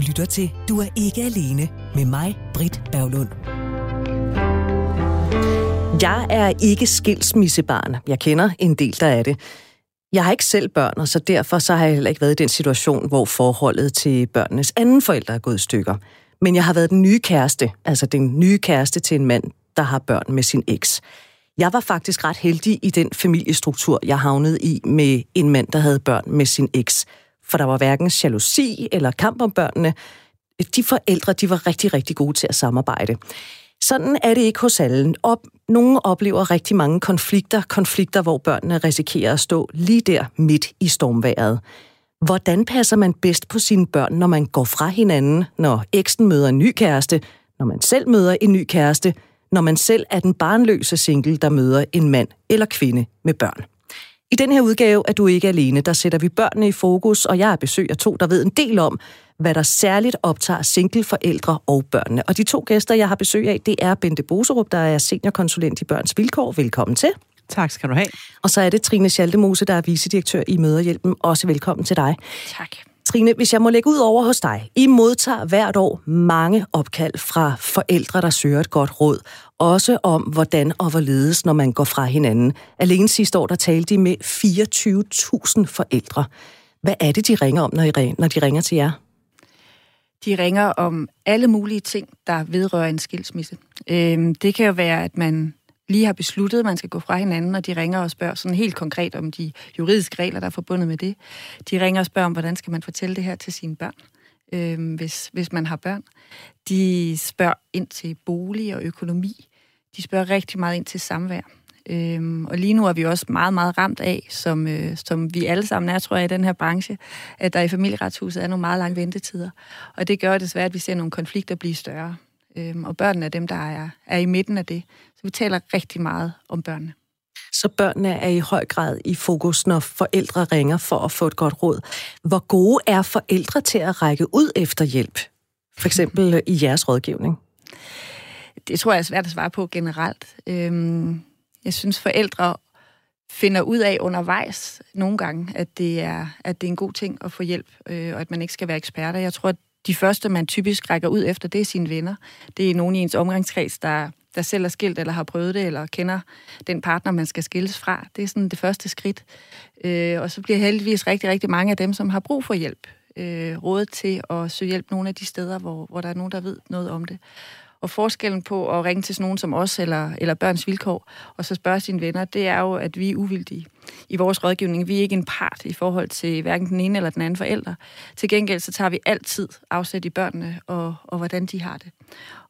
lytter til Du er ikke alene med mig, Britt Berglund. Jeg er ikke skilsmissebarn. Jeg kender en del, der er det. Jeg har ikke selv børn, og så derfor så har jeg heller ikke været i den situation, hvor forholdet til børnenes anden forældre er gået i stykker. Men jeg har været den nye kæreste, altså den nye kæreste til en mand, der har børn med sin eks. Jeg var faktisk ret heldig i den familiestruktur, jeg havnede i med en mand, der havde børn med sin eks. For der var hverken jalousi eller kamp om børnene. De forældre, de var rigtig, rigtig gode til at samarbejde. Sådan er det ikke hos alle. Op, nogle oplever rigtig mange konflikter, konflikter, hvor børnene risikerer at stå lige der midt i stormværet. Hvordan passer man bedst på sine børn, når man går fra hinanden, når eksen møder en ny kæreste, når man selv møder en ny kæreste, når man selv er den barnløse single, der møder en mand eller kvinde med børn? I den her udgave er du ikke alene. Der sætter vi børnene i fokus, og jeg er besøg af to, der ved en del om, hvad der særligt optager singleforældre og børnene. Og de to gæster, jeg har besøg af, det er Bente Boserup, der er seniorkonsulent i Børns Vilkår. Velkommen til. Tak skal du have. Og så er det Trine Schaldemose, der er vicedirektør i Møderhjælpen. Også velkommen til dig. Tak. Trine, hvis jeg må lægge ud over hos dig. I modtager hvert år mange opkald fra forældre, der søger et godt råd. Også om, hvordan og hvorledes, når man går fra hinanden. Alene sidste år, der talte de med 24.000 forældre. Hvad er det, de ringer om, når, I, når de ringer til jer? De ringer om alle mulige ting, der vedrører en skilsmisse. Øhm, det kan jo være, at man lige har besluttet, at man skal gå fra hinanden, og de ringer og spørger sådan helt konkret om de juridiske regler, der er forbundet med det. De ringer og spørger om, hvordan skal man fortælle det her til sine børn, øh, hvis, hvis man har børn. De spørger ind til bolig og økonomi. De spørger rigtig meget ind til samvær. Øhm, og lige nu er vi også meget, meget ramt af, som, øh, som vi alle sammen er, tror jeg, i den her branche, at der i familieretshuset er nogle meget lange ventetider. Og det gør desværre, at vi ser nogle konflikter blive større. Øhm, og børnene er dem, der er, er i midten af det. Så vi taler rigtig meget om børnene. Så børnene er i høj grad i fokus, når forældre ringer for at få et godt råd. Hvor gode er forældre til at række ud efter hjælp? For eksempel i jeres rådgivning? Det tror jeg er svært at svare på generelt. Øhm, jeg synes, forældre finder ud af undervejs nogle gange, at det er, at det er en god ting at få hjælp, øh, og at man ikke skal være eksperter. Jeg tror, at de første, man typisk rækker ud efter, det er sine venner. Det er nogen i ens omgangskreds, der, der selv er skilt, eller har prøvet det, eller kender den partner, man skal skilles fra. Det er sådan det første skridt. Øh, og så bliver heldigvis rigtig, rigtig mange af dem, som har brug for hjælp, øh, rådet til at søge hjælp nogle af de steder, hvor, hvor der er nogen, der ved noget om det. Og forskellen på at ringe til sådan nogen som os, eller, eller børns vilkår, og så spørge sine venner, det er jo, at vi er uvildige i vores rådgivning. Vi er ikke en part i forhold til hverken den ene eller den anden forælder. Til gengæld så tager vi altid afsæt i børnene, og, og hvordan de har det.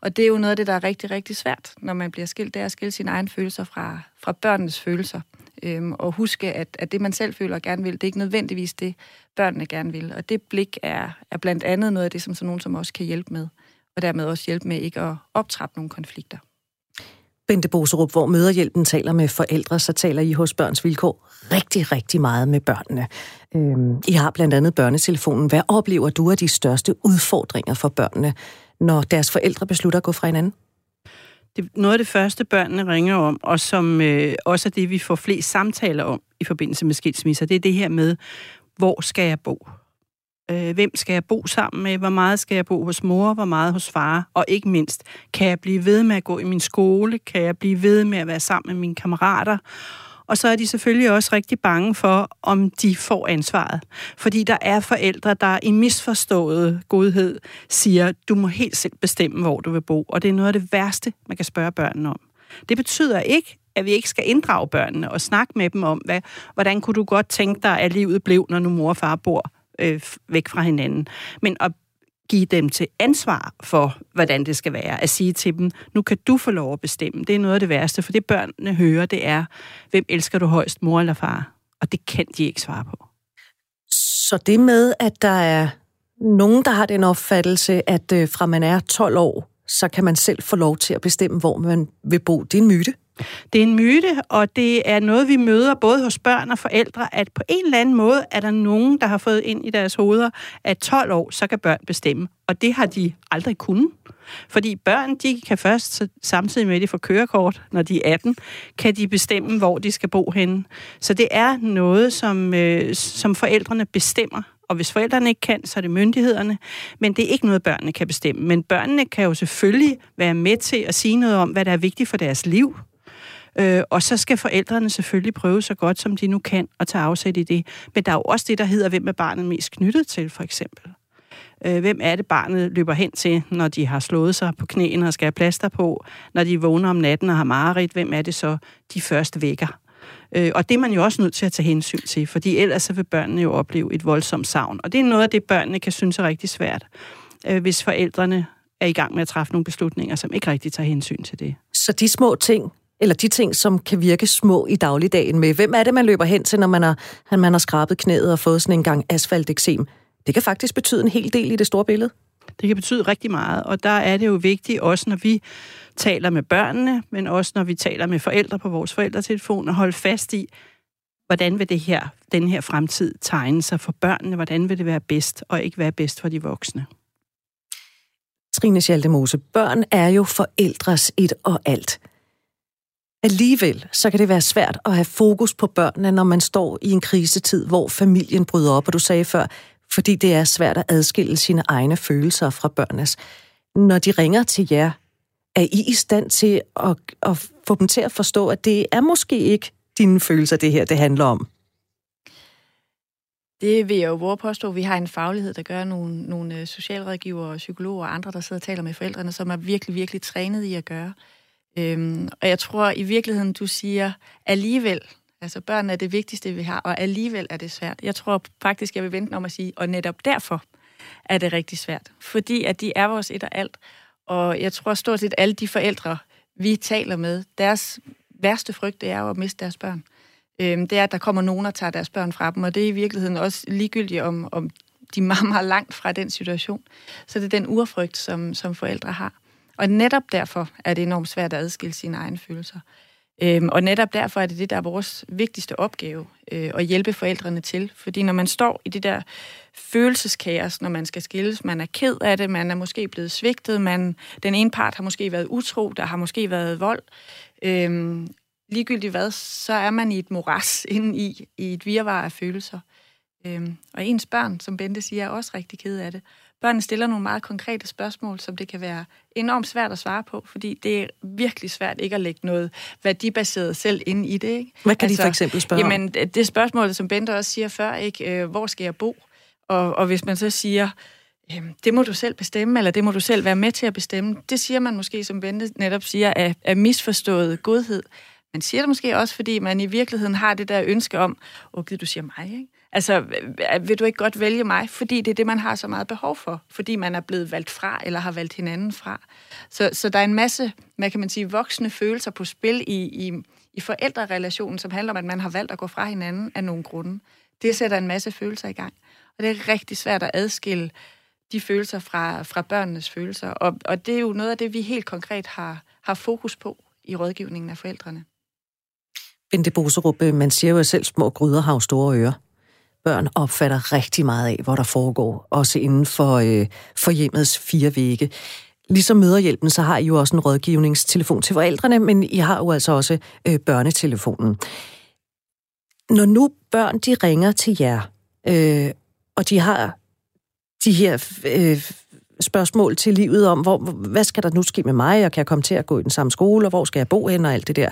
Og det er jo noget af det, der er rigtig, rigtig svært, når man bliver skilt, det er at skille sine egne følelser fra, fra børnenes følelser. Øhm, og huske, at, at det, man selv føler og gerne vil, det er ikke nødvendigvis det, børnene gerne vil. Og det blik er, er blandt andet noget af det, som sådan nogen som også kan hjælpe med og dermed også hjælpe med ikke at optrappe nogle konflikter. Bente Boserup, hvor Møderhjælpen taler med forældre, så taler I hos Børns Vilkår rigtig, rigtig meget med børnene. Øhm, I har blandt andet børnetelefonen. Hvad oplever du af de største udfordringer for børnene, når deres forældre beslutter at gå fra hinanden? Det, noget af det første, børnene ringer om, og som øh, også er det, vi får flest samtaler om i forbindelse med skilsmisser, det er det her med, hvor skal jeg bo? Øh, hvem skal jeg bo sammen med, hvor meget skal jeg bo hos mor, hvor meget hos far, og ikke mindst, kan jeg blive ved med at gå i min skole, kan jeg blive ved med at være sammen med mine kammerater, og så er de selvfølgelig også rigtig bange for, om de får ansvaret. Fordi der er forældre, der i misforstået godhed siger, du må helt selv bestemme, hvor du vil bo. Og det er noget af det værste, man kan spørge børnene om. Det betyder ikke, at vi ikke skal inddrage børnene og snakke med dem om, hvad, hvordan kunne du godt tænke dig, at livet blev, når nu mor og far bor øh, væk fra hinanden. Men at give dem til ansvar for, hvordan det skal være. At sige til dem, nu kan du få lov at bestemme. Det er noget af det værste, for det børnene hører, det er, hvem elsker du højst, mor eller far? Og det kan de ikke svare på. Så det med, at der er nogen, der har den opfattelse, at øh, fra man er 12 år, så kan man selv få lov til at bestemme, hvor man vil bo. Det er en myte. Det er en myte, og det er noget, vi møder både hos børn og forældre, at på en eller anden måde er der nogen, der har fået ind i deres hoveder, at 12 år, så kan børn bestemme. Og det har de aldrig kunnet. Fordi børn, de kan først, samtidig med at de får kørekort, når de er 18, kan de bestemme, hvor de skal bo henne. Så det er noget, som, øh, som forældrene bestemmer, og hvis forældrene ikke kan, så er det myndighederne. Men det er ikke noget, børnene kan bestemme. Men børnene kan jo selvfølgelig være med til at sige noget om, hvad der er vigtigt for deres liv. Øh, og så skal forældrene selvfølgelig prøve så godt, som de nu kan, at tage afsæt i det. Men der er jo også det, der hedder, hvem er barnet mest knyttet til, for eksempel. Øh, hvem er det, barnet løber hen til, når de har slået sig på knæene og skal have plaster på? Når de vågner om natten og har mareridt, hvem er det så, de først vækker? Øh, og det er man jo også nødt til at tage hensyn til, fordi ellers så vil børnene jo opleve et voldsomt savn. Og det er noget af det, børnene kan synes er rigtig svært, øh, hvis forældrene er i gang med at træffe nogle beslutninger, som ikke rigtig tager hensyn til det. Så de små ting, eller de ting, som kan virke små i dagligdagen med, hvem er det, man løber hen til, når man har, man har skrabet knæet og fået sådan en gang asfalteksem? Det kan faktisk betyde en hel del i det store billede. Det kan betyde rigtig meget, og der er det jo vigtigt, også når vi taler med børnene, men også når vi taler med forældre på vores forældretelefon, at holde fast i, hvordan vil det her, den her fremtid tegne sig for børnene, hvordan vil det være bedst, og ikke være bedst for de voksne. Trine Schaldemose, børn er jo forældres et og alt. Alligevel så kan det være svært at have fokus på børnene, når man står i en krisetid, hvor familien bryder op, og du sagde før, fordi det er svært at adskille sine egne følelser fra børnenes. Når de ringer til jer, er I i stand til at, at få dem til at forstå, at det er måske ikke dine følelser, det her det handler om? Det vil jeg jo våge påstå. Vi har en faglighed, der gør nogle, nogle øh, socialrådgivere, psykologer og andre, der sidder og taler med forældrene, som er virkelig, virkelig trænet i at gøre. Øhm, og jeg tror i virkeligheden, du siger alligevel, altså børn er det vigtigste, vi har, og alligevel er det svært. Jeg tror faktisk, jeg vil vente om at sige, og netop derfor er det rigtig svært. Fordi at de er vores et og alt. Og jeg tror stort set alle de forældre, vi taler med, deres værste frygt, det er jo at miste deres børn. Øhm, det er, at der kommer nogen og tager deres børn fra dem, og det er i virkeligheden også ligegyldigt, om, om de er meget, meget langt fra den situation. Så det er den urfrygt, som, som forældre har. Og netop derfor er det enormt svært at adskille sine egne følelser. Øhm, og netop derfor er det det, der er vores vigtigste opgave, øh, at hjælpe forældrene til. Fordi når man står i det der følelseskaos, når man skal skilles, man er ked af det, man er måske blevet svigtet, man, den ene part har måske været utro, der har måske været vold. Øhm, ligegyldigt hvad, så er man i et moras inde i, i et virvar af følelser. Øhm, og ens børn, som Bente siger, er også rigtig ked af det. Børnene stiller nogle meget konkrete spørgsmål, som det kan være enormt svært at svare på, fordi det er virkelig svært ikke at lægge noget værdibaseret selv ind i det. Ikke? Hvad kan altså, de for eksempel spørge jamen, det spørgsmål, som Bente også siger før, ikke, øh, hvor skal jeg bo? Og, og hvis man så siger, det må du selv bestemme, eller det må du selv være med til at bestemme, det siger man måske, som Bente netop siger, af, af misforstået godhed. Man siger det måske også, fordi man i virkeligheden har det der ønske om, åh oh, du siger mig, ikke? Altså, vil du ikke godt vælge mig? Fordi det er det, man har så meget behov for. Fordi man er blevet valgt fra, eller har valgt hinanden fra. Så, så der er en masse, hvad kan man sige, voksne følelser på spil i, i, i forældrerelationen, som handler om, at man har valgt at gå fra hinanden af nogle grunde. Det sætter en masse følelser i gang. Og det er rigtig svært at adskille de følelser fra, fra børnenes følelser. Og, og det er jo noget af det, vi helt konkret har, har fokus på i rådgivningen af forældrene. Bente Boserup, øh, man siger jo at selv, små gryder har store ører børn opfatter rigtig meget af, hvor der foregår, også inden for, øh, for hjemmets fire vægge. Ligesom møderhjælpen, så har I jo også en rådgivningstelefon til forældrene, men I har jo altså også øh, børnetelefonen. Når nu børn de ringer til jer, øh, og de har de her øh, spørgsmål til livet om, hvor, hvad skal der nu ske med mig, og kan jeg komme til at gå i den samme skole, og hvor skal jeg bo hen, og alt det der.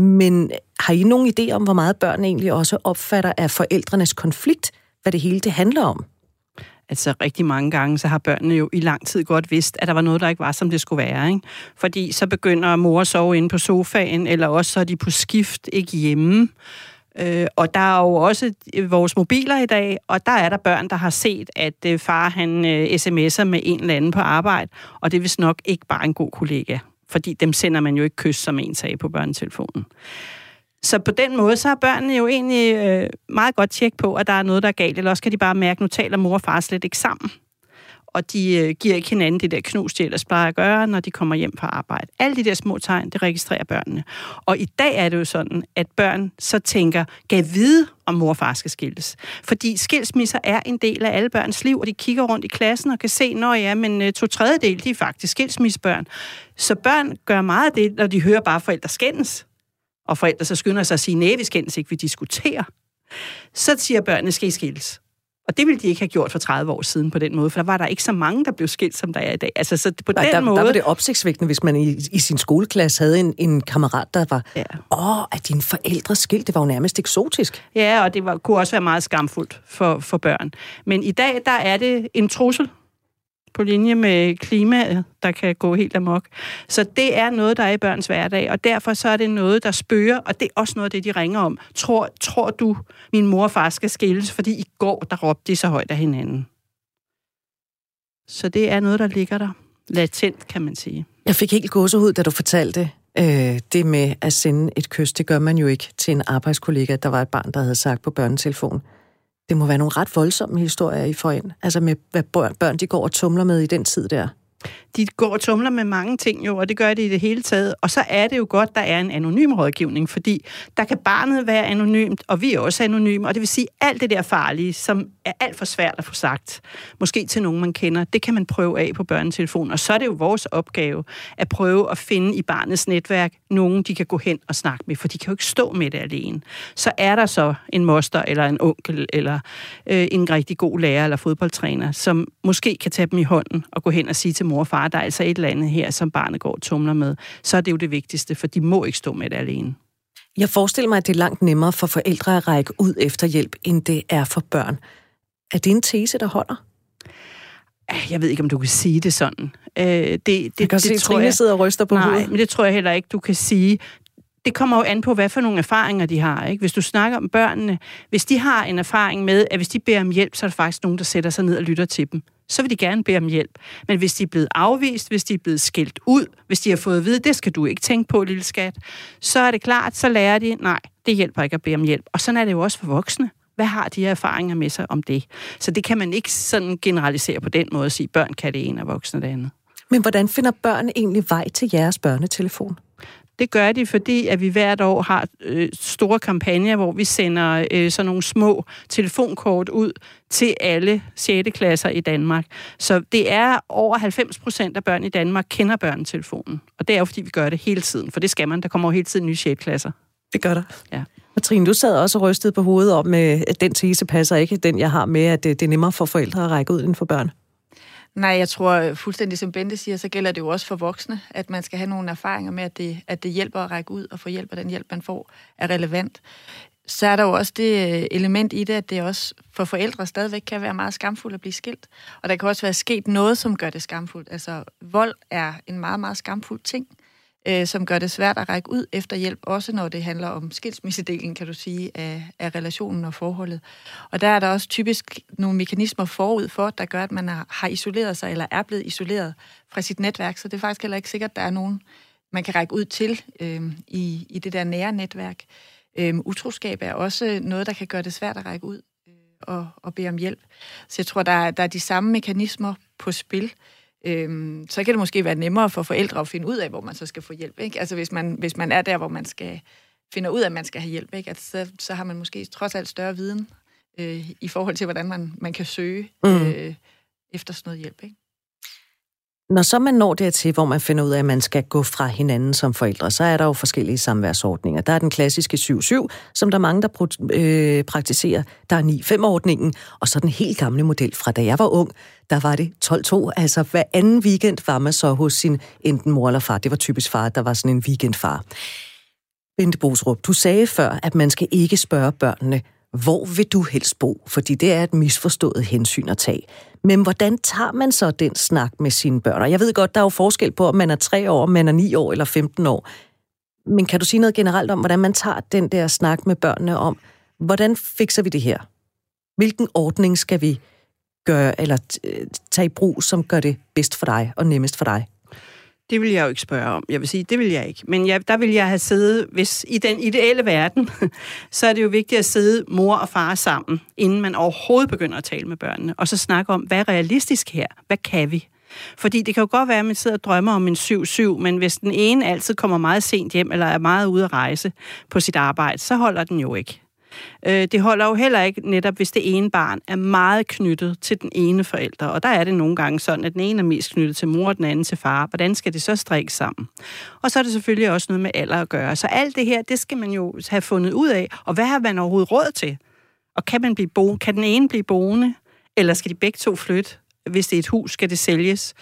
Men har I nogen idé om, hvor meget børn egentlig også opfatter af forældrenes konflikt, hvad det hele det handler om? Altså rigtig mange gange, så har børnene jo i lang tid godt vidst, at der var noget, der ikke var, som det skulle være. Ikke? Fordi så begynder mor at sove inde på sofaen, eller også så er de på skift ikke hjemme. Øh, og der er jo også øh, vores mobiler i dag, og der er der børn, der har set, at øh, far han øh, sms'er med en eller anden på arbejde, og det er vist nok ikke bare en god kollega, fordi dem sender man jo ikke kys, som en sagde på børnetelefonen. Så på den måde, så har børnene jo egentlig øh, meget godt tjek på, at der er noget, der er galt, eller også kan de bare mærke, at nu taler mor og far slet ikke sammen og de øh, giver ikke hinanden det der knus, de ellers plejer at gøre, når de kommer hjem fra arbejde. Alle de der små tegn, det registrerer børnene. Og i dag er det jo sådan, at børn så tænker, gav vide, om mor og far skal skilles. Fordi skilsmisser er en del af alle børns liv, og de kigger rundt i klassen og kan se, når ja, men øh, to tredjedel, de er faktisk skilsmissebørn. Så børn gør meget af det, når de hører bare forældre skændes. Og forældre så skynder sig at sige, nej, vi skændes ikke, vi diskuterer. Så siger børnene, skal I skilles. Og det ville de ikke have gjort for 30 år siden på den måde, for der var der ikke så mange, der blev skilt, som der er i dag. Altså, så på Nej, den der, måde... der var det opsigtsvækkende, hvis man i, i sin skoleklasse havde en, en kammerat, der var, Ja. åh, at dine forældre skilt, det var jo nærmest eksotisk. Ja, og det var, kunne også være meget skamfuldt for, for børn. Men i dag, der er det en trussel på linje med klimaet, der kan gå helt amok. Så det er noget, der er i børns hverdag, og derfor så er det noget, der spørger, og det er også noget af det, de ringer om. Tror, tror du, min mor og far skal skilles, fordi i går, der råbte de så højt af hinanden. Så det er noget, der ligger der. Latent, kan man sige. Jeg fik helt gåsehud, da du fortalte øh, det med at sende et kys. Det gør man jo ikke til en arbejdskollega. Der var et barn, der havde sagt på børnetelefonen det må være nogle ret voldsomme historier, I får ind. Altså med, hvad børn, børn de går og tumler med i den tid der de går og tumler med mange ting jo, og det gør det i det hele taget. Og så er det jo godt, der er en anonym rådgivning, fordi der kan barnet være anonymt, og vi er også anonyme, og det vil sige, alt det der farlige, som er alt for svært at få sagt, måske til nogen, man kender, det kan man prøve af på børnetelefonen. Og så er det jo vores opgave at prøve at finde i barnets netværk nogen, de kan gå hen og snakke med, for de kan jo ikke stå med det alene. Så er der så en moster, eller en onkel, eller øh, en rigtig god lærer eller fodboldtræner, som måske kan tage dem i hånden og gå hen og sige til mor og far, der er altså et eller andet her, som barnet går og tumler med, så er det jo det vigtigste, for de må ikke stå med det alene. Jeg forestiller mig, at det er langt nemmere for forældre at række ud efter hjælp, end det er for børn. Er det en tese, der holder? Jeg ved ikke, om du kan sige det sådan. Øh, det, det, Jeg kan det, se, tror Trine jeg, sidder og ryster på nej, hovedet. men det tror jeg heller ikke, du kan sige. Det kommer jo an på, hvad for nogle erfaringer de har. Ikke? Hvis du snakker om børnene, hvis de har en erfaring med, at hvis de beder om hjælp, så er der faktisk nogen, der sætter sig ned og lytter til dem. Så vil de gerne bede om hjælp. Men hvis de er blevet afvist, hvis de er blevet skilt ud, hvis de har fået at vide, det skal du ikke tænke på, lille skat, så er det klart, så lærer de, nej, det hjælper ikke at bede om hjælp. Og sådan er det jo også for voksne. Hvad har de her erfaringer med sig om det? Så det kan man ikke sådan generalisere på den måde og sige, børn kan det ene og voksne det andet. Men hvordan finder børn egentlig vej til jeres børnetelefon? Det gør de, fordi at vi hvert år har øh, store kampagner, hvor vi sender øh, sådan nogle små telefonkort ud til alle 6. klasser i Danmark. Så det er over 90 procent af børn i Danmark kender børnetelefonen. Og det er jo, fordi vi gør det hele tiden, for det skal man. Der kommer jo hele tiden nye 6. klasser. Det gør der. Ja. Og Trine, du sad også og rystede på hovedet om, øh, at den tese passer ikke, den jeg har med, at det det er nemmere for forældre at række ud end for børn. Nej, jeg tror øh, fuldstændig som Bente siger, så gælder det jo også for voksne, at man skal have nogle erfaringer med, at det, at det hjælper at række ud og få hjælp, og den hjælp, man får, er relevant. Så er der jo også det øh, element i det, at det også for forældre stadigvæk kan være meget skamfuldt at blive skilt. Og der kan også være sket noget, som gør det skamfuldt. Altså, vold er en meget, meget skamfuld ting, øh, som gør det svært at række ud efter hjælp, også når det handler om skilsmissedelen, kan du sige, af, af relationen og forholdet. Og der er der også typisk nogle mekanismer forud for, der gør, at man er, har isoleret sig, eller er blevet isoleret fra sit netværk, så det er faktisk heller ikke sikkert, at der er nogen, man kan række ud til øh, i, i det der nære netværk. Øh, utroskab er også noget, der kan gøre det svært at række ud øh, og, og bede om hjælp. Så jeg tror, der er, der er de samme mekanismer på spil. Øhm, så kan det måske være nemmere for forældre at finde ud af, hvor man så skal få hjælp. Ikke? Altså hvis man, hvis man er der, hvor man skal finder ud af, at man skal have hjælp, ikke? At så, så har man måske trods alt større viden øh, i forhold til, hvordan man, man kan søge Mm. øh, efter sådan noget hjælp. Ikke? Når så man når dertil, hvor man finder ud af, at man skal gå fra hinanden som forældre, så er der jo forskellige samværsordninger. Der er den klassiske 7-7, som der er mange, der øh, praktiserer. Der er 9-5-ordningen, og så den helt gamle model fra da jeg var ung, der var det 12-2. Altså hver anden weekend var man så hos sin enten mor eller far. Det var typisk far, der var sådan en weekendfar. Bente Bosrup, du sagde før, at man skal ikke spørge børnene, hvor vil du helst bo? Fordi det er et misforstået hensyn at tage. Men hvordan tager man så den snak med sine børn? Og jeg ved godt, der er jo forskel på, om man er 3 år, om man er 9 år eller 15 år. Men kan du sige noget generelt om, hvordan man tager den der snak med børnene om, hvordan fikser vi det her? Hvilken ordning skal vi gøre, eller øh, tage i brug, som gør det bedst for dig og nemmest for dig? Det vil jeg jo ikke spørge om. Jeg vil sige, det vil jeg ikke. Men jeg, der vil jeg have siddet, hvis i den ideelle verden, så er det jo vigtigt at sidde mor og far sammen, inden man overhovedet begynder at tale med børnene, og så snakke om, hvad er realistisk her? Hvad kan vi? Fordi det kan jo godt være, at man sidder og drømmer om en 7-7, men hvis den ene altid kommer meget sent hjem, eller er meget ude at rejse på sit arbejde, så holder den jo ikke. Øh, det holder jo heller ikke netop, hvis det ene barn er meget knyttet til den ene forælder. Og der er det nogle gange sådan, at den ene er mest knyttet til mor, og den anden til far. Hvordan skal det så strikke sammen? Og så er det selvfølgelig også noget med alder at gøre. Så alt det her, det skal man jo have fundet ud af. Og hvad har man overhovedet råd til? Og kan, man blive bo- kan den ene blive boende, eller skal de begge to flytte? Hvis det er et hus, skal det sælges.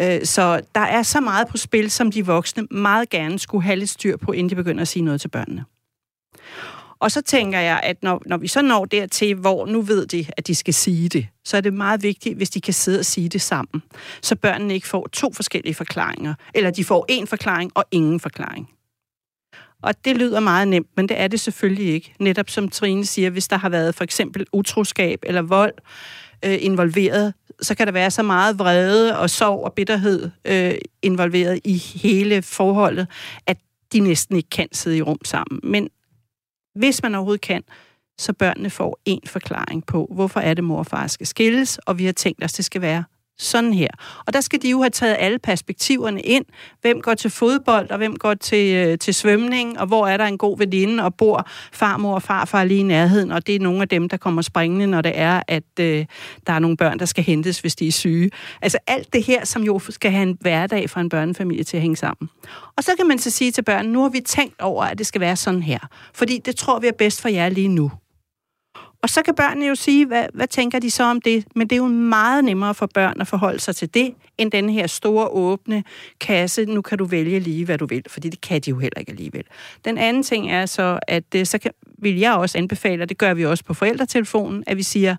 Øh, så der er så meget på spil, som de voksne meget gerne skulle have lidt styr på, inden de begynder at sige noget til børnene. Og så tænker jeg, at når, når vi så når dertil, hvor nu ved de, at de skal sige det, så er det meget vigtigt, hvis de kan sidde og sige det sammen. Så børnene ikke får to forskellige forklaringer, eller de får en forklaring og ingen forklaring. Og det lyder meget nemt, men det er det selvfølgelig ikke. Netop som Trine siger, hvis der har været for eksempel utroskab eller vold øh, involveret, så kan der være så meget vrede og sorg og bitterhed øh, involveret i hele forholdet, at de næsten ikke kan sidde i rum sammen. Men hvis man overhovedet kan, så børnene får en forklaring på, hvorfor er det mor og far skal skilles, og vi har tænkt os, det skal være sådan her. Og der skal de jo have taget alle perspektiverne ind. Hvem går til fodbold, og hvem går til, øh, til svømning, og hvor er der en god veninde, og bor farmor og farfar lige i nærheden, og det er nogle af dem, der kommer springende, når det er, at øh, der er nogle børn, der skal hentes, hvis de er syge. Altså alt det her, som jo skal have en hverdag for en børnefamilie til at hænge sammen. Og så kan man så sige til børnene, nu har vi tænkt over, at det skal være sådan her. Fordi det tror vi er bedst for jer lige nu. Og så kan børnene jo sige, hvad, hvad tænker de så om det? Men det er jo meget nemmere for børn at forholde sig til det, end den her store åbne kasse, nu kan du vælge lige, hvad du vil, fordi det kan de jo heller ikke alligevel. Den anden ting er så, at øh, så kan, vil jeg også anbefale, og det gør vi også på forældretelefonen, at vi siger,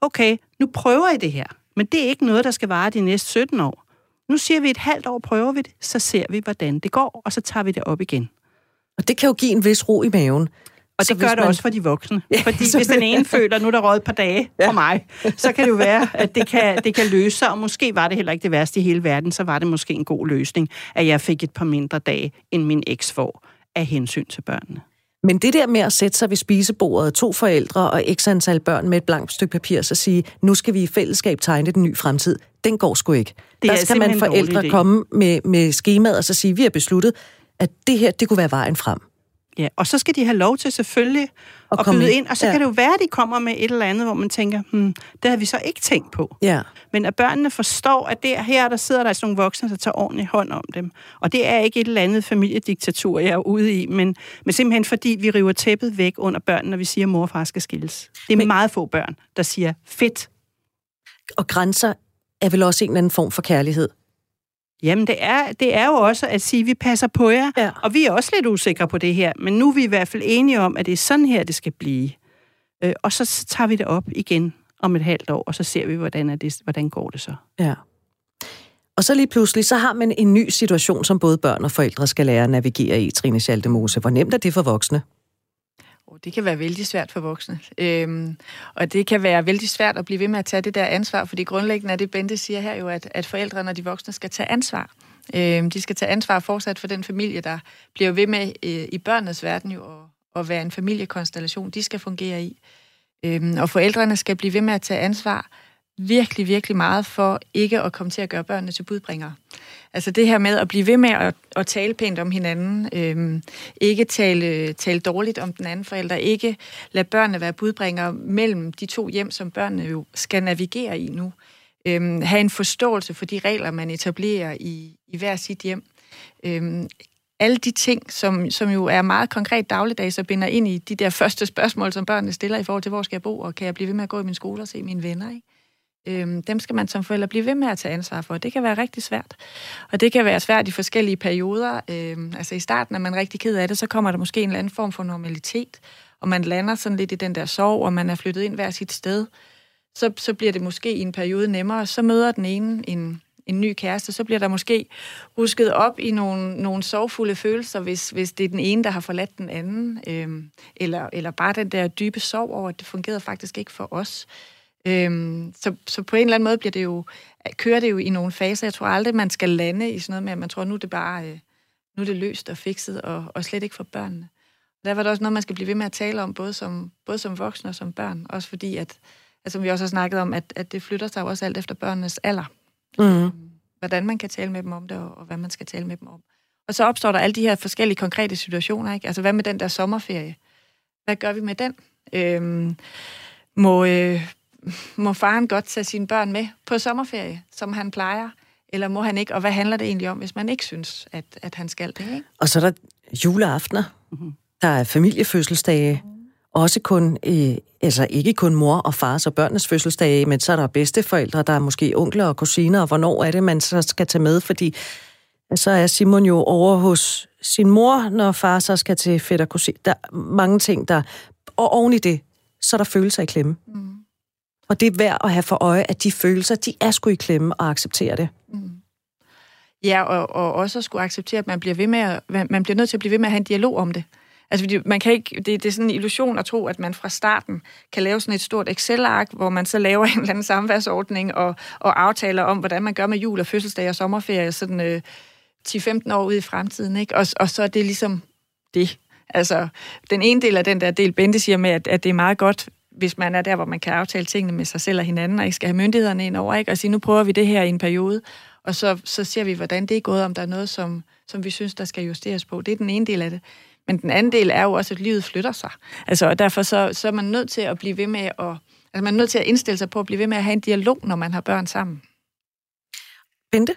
okay, nu prøver I det her, men det er ikke noget, der skal vare de næste 17 år. Nu siger vi et halvt år, prøver vi det, så ser vi, hvordan det går, og så tager vi det op igen. Og det kan jo give en vis ro i maven. Og det gør det man... også for de voksne. Fordi hvis den ene føler, nu er der råd et par dage ja. for mig, så kan det jo være, at det kan, det kan løse sig. Og måske var det heller ikke det værste i hele verden, så var det måske en god løsning, at jeg fik et par mindre dage, end min eks får, af hensyn til børnene. Men det der med at sætte sig ved spisebordet, to forældre og x antal børn med et blankt stykke papir, så sige, nu skal vi i fællesskab tegne den nye fremtid, den går sgu ikke. Det der skal man forældre komme med, med skemaet og så sige, vi har besluttet, at det her, det kunne være vejen frem. Ja, og så skal de have lov til selvfølgelig at, at byde ind, og så ja. kan det jo være, at de kommer med et eller andet, hvor man tænker, hmm, det har vi så ikke tænkt på. Ja. Men at børnene forstår, at der, her der sidder der altså nogle voksne, der tager ordentlig hånd om dem. Og det er ikke et eller andet familiediktatur, jeg er ude i, men, men simpelthen fordi vi river tæppet væk under børnene, når vi siger, at mor og far skal skilles. Det er men, meget få børn, der siger, fedt. Og grænser er vel også en eller anden form for kærlighed. Jamen, det er, det er jo også at sige, at vi passer på jer, ja. og vi er også lidt usikre på det her, men nu er vi i hvert fald enige om, at det er sådan her, det skal blive. Øh, og så tager vi det op igen om et halvt år, og så ser vi, hvordan, er det, hvordan går det så. Ja. Og så lige pludselig, så har man en ny situation, som både børn og forældre skal lære at navigere i, Trine Schaldemose. Hvor nemt er det for voksne? Det kan være vældig svært for voksne. Øhm, og det kan være vældig svært at blive ved med at tage det der ansvar, fordi grundlæggende er det, Bente siger her jo, at, at forældrene og de voksne skal tage ansvar. Øhm, de skal tage ansvar fortsat for den familie, der bliver ved med øh, i børnenes verden jo at, at være en familiekonstellation, de skal fungere i. Øhm, og forældrene skal blive ved med at tage ansvar virkelig, virkelig meget for ikke at komme til at gøre børnene til budbringere. Altså det her med at blive ved med at, at tale pænt om hinanden, øhm, ikke tale, tale dårligt om den anden forælder, ikke lade børnene være budbringere mellem de to hjem, som børnene jo skal navigere i nu. Øhm, have en forståelse for de regler, man etablerer i, i hver sit hjem. Øhm, alle de ting, som, som jo er meget konkret dagligdags og binder ind i de der første spørgsmål, som børnene stiller i forhold til, hvor skal jeg bo, og kan jeg blive ved med at gå i min skole og se mine venner, ikke? Øhm, dem skal man som forælder blive ved med at tage ansvar for. Det kan være rigtig svært. Og det kan være svært i forskellige perioder. Øhm, altså i starten er man rigtig ked af det, så kommer der måske en eller anden form for normalitet, og man lander sådan lidt i den der sorg, og man er flyttet ind hver sit sted. Så, så bliver det måske i en periode nemmere. Så møder den ene en, en ny kæreste, så bliver der måske rusket op i nogle, nogle sorgfulde følelser, hvis, hvis det er den ene, der har forladt den anden, øhm, eller, eller bare den der dybe sorg over, at det fungerede faktisk ikke for os. Øhm, så, så på en eller anden måde bliver det jo, kører det jo i nogle faser. Jeg tror aldrig, man skal lande i sådan noget med, at man tror, nu er det bare øh, nu er det løst og fikset, og, og slet ikke for børnene. Der var det også noget, man skal blive ved med at tale om, både som, både som voksne og som børn. Også fordi, at, at som vi også har snakket om, at, at det flytter sig også alt efter børnenes alder. Mm. Hvordan man kan tale med dem om det, og, og hvad man skal tale med dem om. Og så opstår der alle de her forskellige konkrete situationer. Ikke? Altså, hvad med den der sommerferie? Hvad gør vi med den? Øhm, må, øh, må faren godt tage sine børn med på sommerferie, som han plejer? Eller må han ikke? Og hvad handler det egentlig om, hvis man ikke synes, at, at han skal det? Ikke? Og så er der juleaftener. Mm-hmm. Der er familiefødselsdage. Mm-hmm. også kun, øh, altså ikke kun mor og fars og børnenes fødselsdage, men så er der bedsteforældre, der er måske onkler og kusiner, og hvornår er det, man så skal tage med, fordi så er Simon jo over hos sin mor, når far så skal til fætter kusine. Der er mange ting, der... Og oven i det, så er der følelser i klemme. Mm. Og det er værd at have for øje, at de følelser, de er sgu i klemme og acceptere det. Mm. Ja, og, og også at skulle acceptere, at man bliver, ved med at, man bliver nødt til at blive ved med at have en dialog om det. Altså, fordi man kan ikke, det, det er sådan en illusion at tro, at man fra starten kan lave sådan et stort Excel-ark, hvor man så laver en eller anden samværsordning og, og aftaler om, hvordan man gør med jul og fødselsdag og sommerferie, sådan øh, 10-15 år ud i fremtiden, ikke? Og, og så er det ligesom det. Altså, den ene del af den der del, Bente siger med, at, at det er meget godt, hvis man er der, hvor man kan aftale tingene med sig selv og hinanden, og ikke skal have myndighederne ind over, ikke? Og sige, nu prøver vi det her i en periode, og så, så ser vi, hvordan det er gået, om der er noget, som, som vi synes, der skal justeres på. Det er den ene del af det. Men den anden del er jo også, at livet flytter sig. Altså, og derfor så, så er man nødt til at blive ved med at... Altså, man er nødt til at indstille sig på at blive ved med at have en dialog, når man har børn sammen. Bente?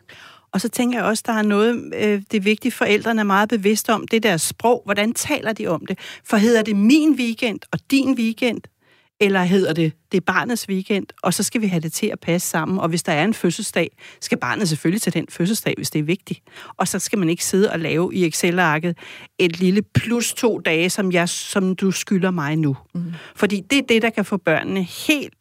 Og så tænker jeg også, der er noget, øh, det er vigtigt, forældrene er meget bevidste om, det der sprog, hvordan taler de om det? For hedder det min weekend og din weekend? Eller hedder det, det er barnets weekend, og så skal vi have det til at passe sammen. Og hvis der er en fødselsdag, skal barnet selvfølgelig til den fødselsdag, hvis det er vigtigt. Og så skal man ikke sidde og lave i Excel-arket et lille plus to dage, som, jeg, som du skylder mig nu. Mm. Fordi det er det, der kan få børnene helt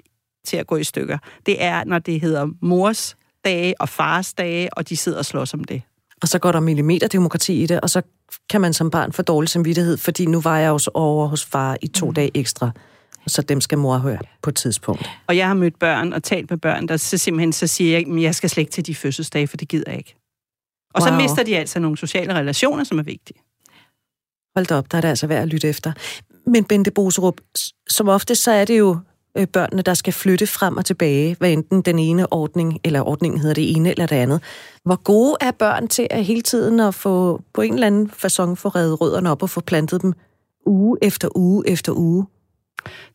til at gå i stykker. Det er, når det hedder mors dage og fars dage, og de sidder og slås om det. Og så går der millimeterdemokrati i det, og så kan man som barn få dårlig samvittighed, fordi nu var jeg også over hos far i to mm. dage ekstra så dem skal mor høre på et tidspunkt. Og jeg har mødt børn og talt med børn, der så simpelthen så siger, jeg, at jeg skal slet ikke til de fødselsdage, for det gider jeg ikke. Og wow. så mister de altså nogle sociale relationer, som er vigtige. Hold da op, der er det altså værd at lytte efter. Men Bente Boserup, som ofte så er det jo øh, børnene, der skal flytte frem og tilbage, hvad enten den ene ordning, eller ordningen hedder det ene eller det andet. Hvor gode er børn til at hele tiden at få på en eller anden façon få reddet rødderne op og få plantet dem uge efter uge efter uge?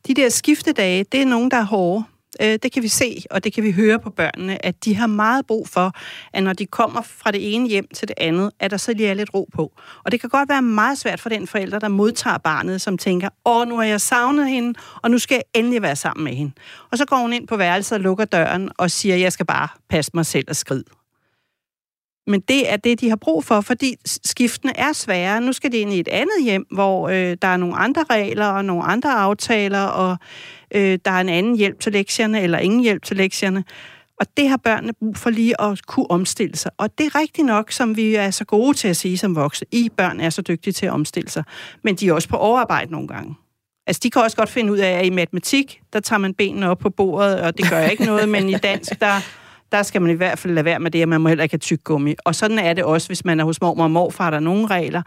De der skiftedage, det er nogen, der er hårde. Øh, det kan vi se, og det kan vi høre på børnene, at de har meget brug for, at når de kommer fra det ene hjem til det andet, at der så lige er lidt ro på. Og det kan godt være meget svært for den forælder, der modtager barnet, som tænker, åh, nu har jeg savnet hende, og nu skal jeg endelig være sammen med hende. Og så går hun ind på værelset og lukker døren og siger, jeg skal bare passe mig selv og skride. Men det er det, de har brug for, fordi skiftene er svære. Nu skal de ind i et andet hjem, hvor øh, der er nogle andre regler og nogle andre aftaler, og øh, der er en anden hjælp til lektierne, eller ingen hjælp til lektierne. Og det har børnene brug for lige at kunne omstille sig. Og det er rigtigt nok, som vi er så gode til at sige som voksne. I børn er så dygtige til at omstille sig. Men de er også på overarbejde nogle gange. Altså, de kan også godt finde ud af, at i matematik, der tager man benene op på bordet, og det gør ikke noget, men i dansk, der der skal man i hvert fald lade være med det, at man må heller ikke have tyk gummi. Og sådan er det også, hvis man er hos mormor og morfar, der er nogle regler.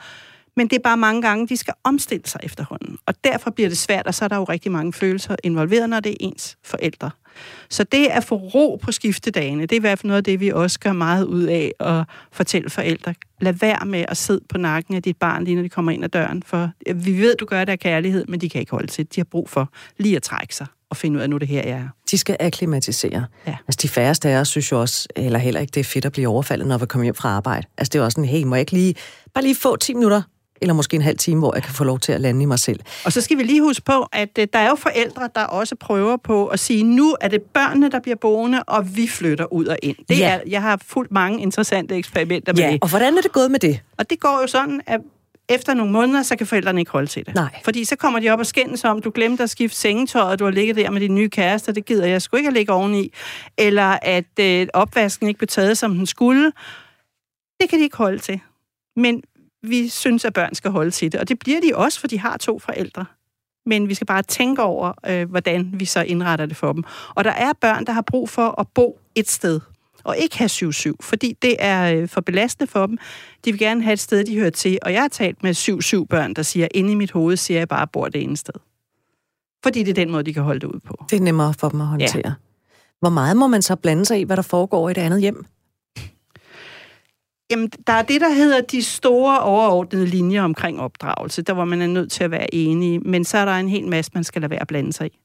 Men det er bare mange gange, de skal omstille sig efterhånden. Og derfor bliver det svært, og så er der jo rigtig mange følelser involveret, når det er ens forældre. Så det at få ro på skiftedagene, det er i hvert fald noget af det, vi også gør meget ud af at fortælle forældre. Lad være med at sidde på nakken af dit barn, lige når de kommer ind ad døren. For vi ved, du gør det af kærlighed, men de kan ikke holde til De har brug for lige at trække sig og finde ud af, at nu det her er. De skal akklimatisere. Ja. Altså de færreste af os synes jo også, eller heller ikke, det er fedt at blive overfaldet, når vi kommer hjem fra arbejde. Altså det er også sådan, hey, må jeg ikke lige, bare lige få 10 minutter eller måske en halv time, hvor jeg kan få lov til at lande i mig selv. Og så skal vi lige huske på, at uh, der er jo forældre, der også prøver på at sige, nu er det børnene, der bliver boende, og vi flytter ud og ind. Det ja. er, jeg har fuldt mange interessante eksperimenter med ja. det. og hvordan er det gået med det? Og det går jo sådan, at efter nogle måneder, så kan forældrene ikke holde til det. Nej. Fordi så kommer de op og skændes om, du glemte at skifte sengetøjet, du har ligget der med din nye kæreste, det gider jeg sgu ikke at ligge oveni. Eller at øh, opvasken ikke blev taget, som den skulle. Det kan de ikke holde til. Men vi synes, at børn skal holde til det. Og det bliver de også, for de har to forældre. Men vi skal bare tænke over, øh, hvordan vi så indretter det for dem. Og der er børn, der har brug for at bo et sted og ikke have 7-7, fordi det er øh, for belastende for dem. De vil gerne have et sted, de hører til, og jeg har talt med 7-7 børn, der siger, inde i mit hoved siger jeg bare, at bor det ene sted. Fordi det er den måde, de kan holde det ud på. Det er nemmere for dem at håndtere. Ja. Hvor meget må man så blande sig i, hvad der foregår i et andet hjem? Jamen, der er det, der hedder de store overordnede linjer omkring opdragelse, der hvor man er nødt til at være enige, men så er der en hel masse, man skal lade være at blande sig i.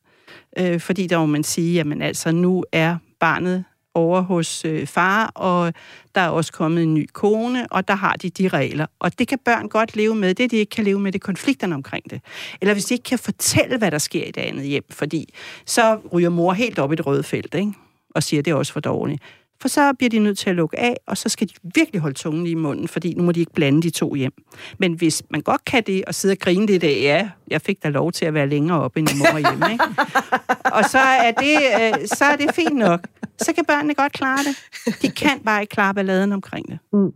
Øh, fordi der må man sige, jamen altså, nu er barnet over hos øh, far, og der er også kommet en ny kone, og der har de de regler. Og det kan børn godt leve med. Det, de ikke kan leve med, det er konflikterne omkring det. Eller hvis de ikke kan fortælle, hvad der sker i det andet hjem, fordi så ryger mor helt op i det røde felt, ikke? og siger, det er også for dårligt. For så bliver de nødt til at lukke af, og så skal de virkelig holde tungen i munden, fordi nu må de ikke blande de to hjem. Men hvis man godt kan det, og sidde og grine det der, ja, jeg fik da lov til at være længere oppe end mor hjemme, ikke? og så er, det, øh, så er det fint nok. Så kan børnene godt klare det. De kan bare ikke klare balladen omkring det. Mm.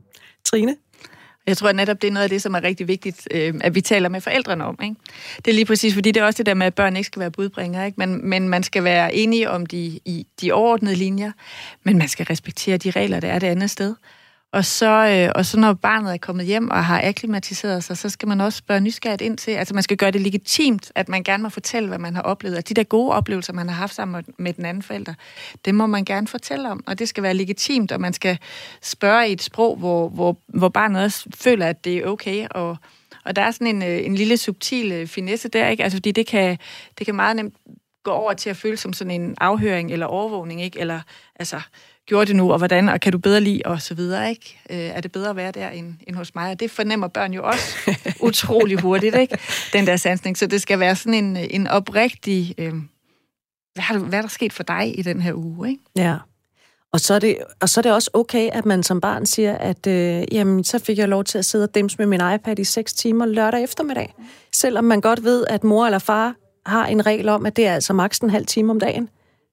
Trine? Jeg tror at netop, det er noget af det, som er rigtig vigtigt, øh, at vi taler med forældrene om. Ikke? Det er lige præcis, fordi det er også det der med, at børn ikke skal være budbringere, ikke? Men, men man skal være enige om de, i, de overordnede linjer, men man skal respektere de regler, der er det andet sted. Og så, øh, og så når barnet er kommet hjem og har akklimatiseret sig, så skal man også spørge nysgerrigt ind til, altså man skal gøre det legitimt, at man gerne må fortælle, hvad man har oplevet. Og de der gode oplevelser, man har haft sammen med den anden forælder, det må man gerne fortælle om. Og det skal være legitimt, og man skal spørge i et sprog, hvor, hvor, hvor barnet også føler, at det er okay. Og, og der er sådan en, øh, en lille subtil øh, finesse der, ikke? Altså fordi det kan, det kan meget nemt gå over til at føle som sådan en afhøring eller overvågning, ikke? Eller altså gjorde det nu, og hvordan, og kan du bedre lide, og så videre, ikke? Øh, er det bedre at være der end, end hos mig? Og det fornemmer børn jo også utrolig hurtigt, ikke? Den der sansning. Så det skal være sådan en, en oprigtig, øh, hvad, har, hvad er der sket for dig i den her uge, ikke? Ja. Og så, er det, og så er det også okay, at man som barn siger, at øh, jamen, så fik jeg lov til at sidde og dæmse med min iPad i 6 timer lørdag eftermiddag. Selvom man godt ved, at mor eller far har en regel om, at det er altså maks en halv time om dagen.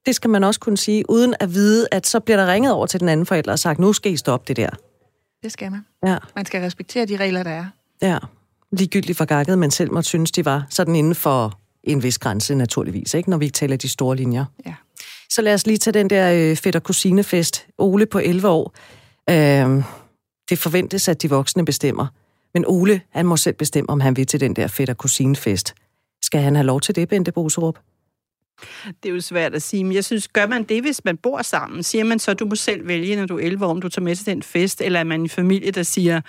Det skal man også kunne sige, uden at vide, at så bliver der ringet over til den anden forælder og sagt, nu skal I stoppe det der. Det skal man. Ja. Man skal respektere de regler, der er. Ja. Ligegyldigt for gakket, men selv måtte synes, de var sådan inden for en vis grænse, naturligvis, ikke? når vi ikke taler de store linjer. Ja. Så lad os lige tage den der øh, fætter kusinefest. Ole på 11 år. Øh, det forventes, at de voksne bestemmer. Men Ole, han må selv bestemme, om han vil til den der fætter kusinefest. Skal han have lov til det, Bente Boserup? Det er jo svært at sige, men jeg synes, gør man det, hvis man bor sammen? Siger man så, du må selv vælge, når du er 11 år, om du tager med til den fest, eller er man en familie, der siger,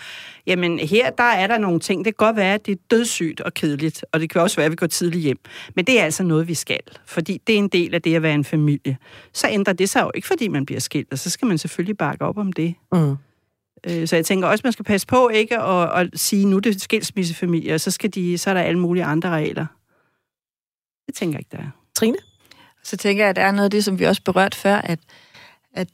jamen her, der er der nogle ting, det kan godt være, at det er dødssygt og kedeligt, og det kan også være, at vi går tidligt hjem. Men det er altså noget, vi skal, fordi det er en del af det at være en familie. Så ændrer det sig jo ikke, fordi man bliver skilt, og så skal man selvfølgelig bakke op om det. Mm. Øh, så jeg tænker også, man skal passe på ikke at, at sige, nu er det skilsmissefamilie, og så, skal de, så er der alle mulige andre regler. Det tænker jeg ikke, der er. Trine? Så tænker jeg, at der er noget af det, som vi også berørt før, at, at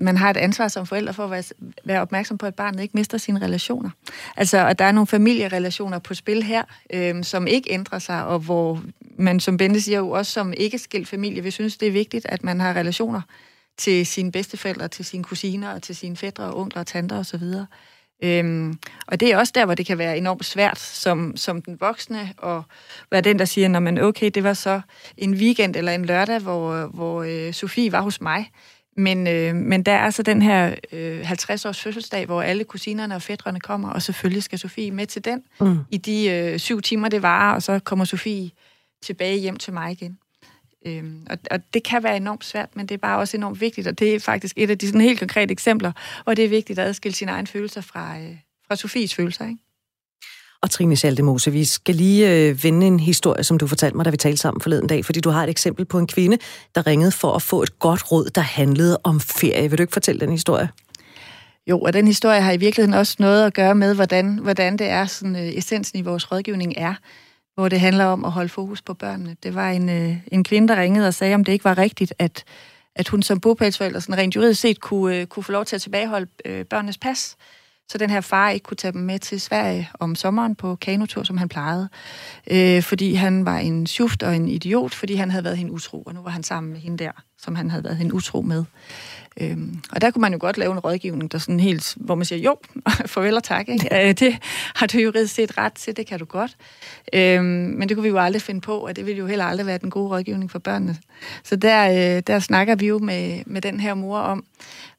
man har et ansvar som forældre for at være, være opmærksom på, at barnet ikke mister sine relationer. Altså, at der er nogle familierelationer på spil her, øhm, som ikke ændrer sig, og hvor man, som Bente siger jo også som ikke skilt familie, vi synes, det er vigtigt, at man har relationer til sine bedsteforældre, til sine kusiner, og til sine fædre og onkler og tanter osv. Øhm, og det er også der, hvor det kan være enormt svært som, som den voksne, og være den, der siger, når man okay, det var så en weekend eller en lørdag, hvor, hvor øh, Sofie var hos mig. Men, øh, men der er altså den her øh, 50-års fødselsdag, hvor alle kusinerne og fædrene kommer, og selvfølgelig skal Sofie med til den mm. i de øh, syv timer, det varer, og så kommer Sofie tilbage hjem til mig igen. Øhm, og, og det kan være enormt svært, men det er bare også enormt vigtigt, og det er faktisk et af de sådan helt konkrete eksempler, hvor det er vigtigt at adskille sine egne følelser fra, øh, fra Sofies følelser. Ikke? Og Trine Schaldemose, vi skal lige øh, vende en historie, som du fortalte mig, da vi talte sammen forleden dag, fordi du har et eksempel på en kvinde, der ringede for at få et godt råd, der handlede om ferie. Vil du ikke fortælle den historie? Jo, og den historie har i virkeligheden også noget at gøre med, hvordan, hvordan det er, sådan, øh, essensen i vores rådgivning er hvor det handler om at holde fokus på børnene. Det var en, øh, en kvinde, der ringede og sagde, om det ikke var rigtigt, at, at hun som bopælsforælder sådan rent juridisk set kunne, øh, kunne få lov til at tilbageholde øh, børnenes pas, så den her far ikke kunne tage dem med til Sverige om sommeren på kanotur, som han plejede, øh, fordi han var en sjuft og en idiot, fordi han havde været hende utro, og nu var han sammen med hende der, som han havde været hende utro med. Øhm, og der kunne man jo godt lave en rådgivning, der sådan helt, hvor man siger, jo, farvel og tak, ikke? Øh, det har du juridisk set ret til, det kan du godt. Øhm, men det kunne vi jo aldrig finde på, og det ville jo heller aldrig være den gode rådgivning for børnene. Så der, øh, der snakker vi jo med, med den her mor om,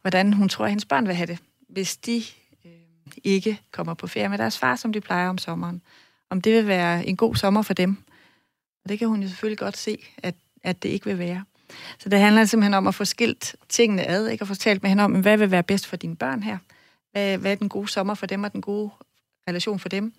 hvordan hun tror, at hendes børn vil have det, hvis de ikke kommer på ferie med deres far, som de plejer om sommeren. Om det vil være en god sommer for dem. Og det kan hun jo selvfølgelig godt se, at, at det ikke vil være. Så det handler simpelthen om at få skilt tingene ad, ikke? og få talt med hende om, hvad vil være bedst for dine børn her? Hvad, hvad er den gode sommer for dem, og den gode relation for dem?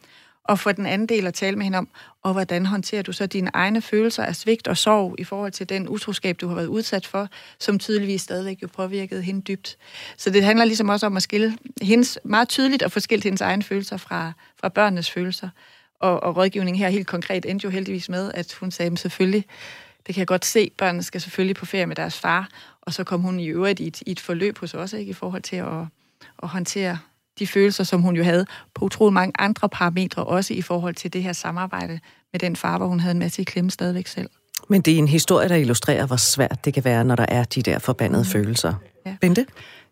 Og for den anden del at tale med hende om, og hvordan håndterer du så dine egne følelser af svigt og sorg i forhold til den utroskab, du har været udsat for, som tydeligvis stadigvæk jo påvirkede hende dybt. Så det handler ligesom også om at skille hendes, meget tydeligt at få skilt hendes egne følelser fra, fra børnenes følelser. Og, og rådgivningen her helt konkret endte jo heldigvis med, at hun sagde, selvfølgelig, det kan jeg godt se, børnene skal selvfølgelig på ferie med deres far, og så kom hun i øvrigt i et, i et forløb hos os, ikke, i forhold til at, at håndtere de følelser, som hun jo havde på utrolig mange andre parametre, også i forhold til det her samarbejde med den far, hvor hun havde en masse i klemme stadigvæk selv. Men det er en historie, der illustrerer, hvor svært det kan være, når der er de der forbandede mm. følelser. Ja. Bente?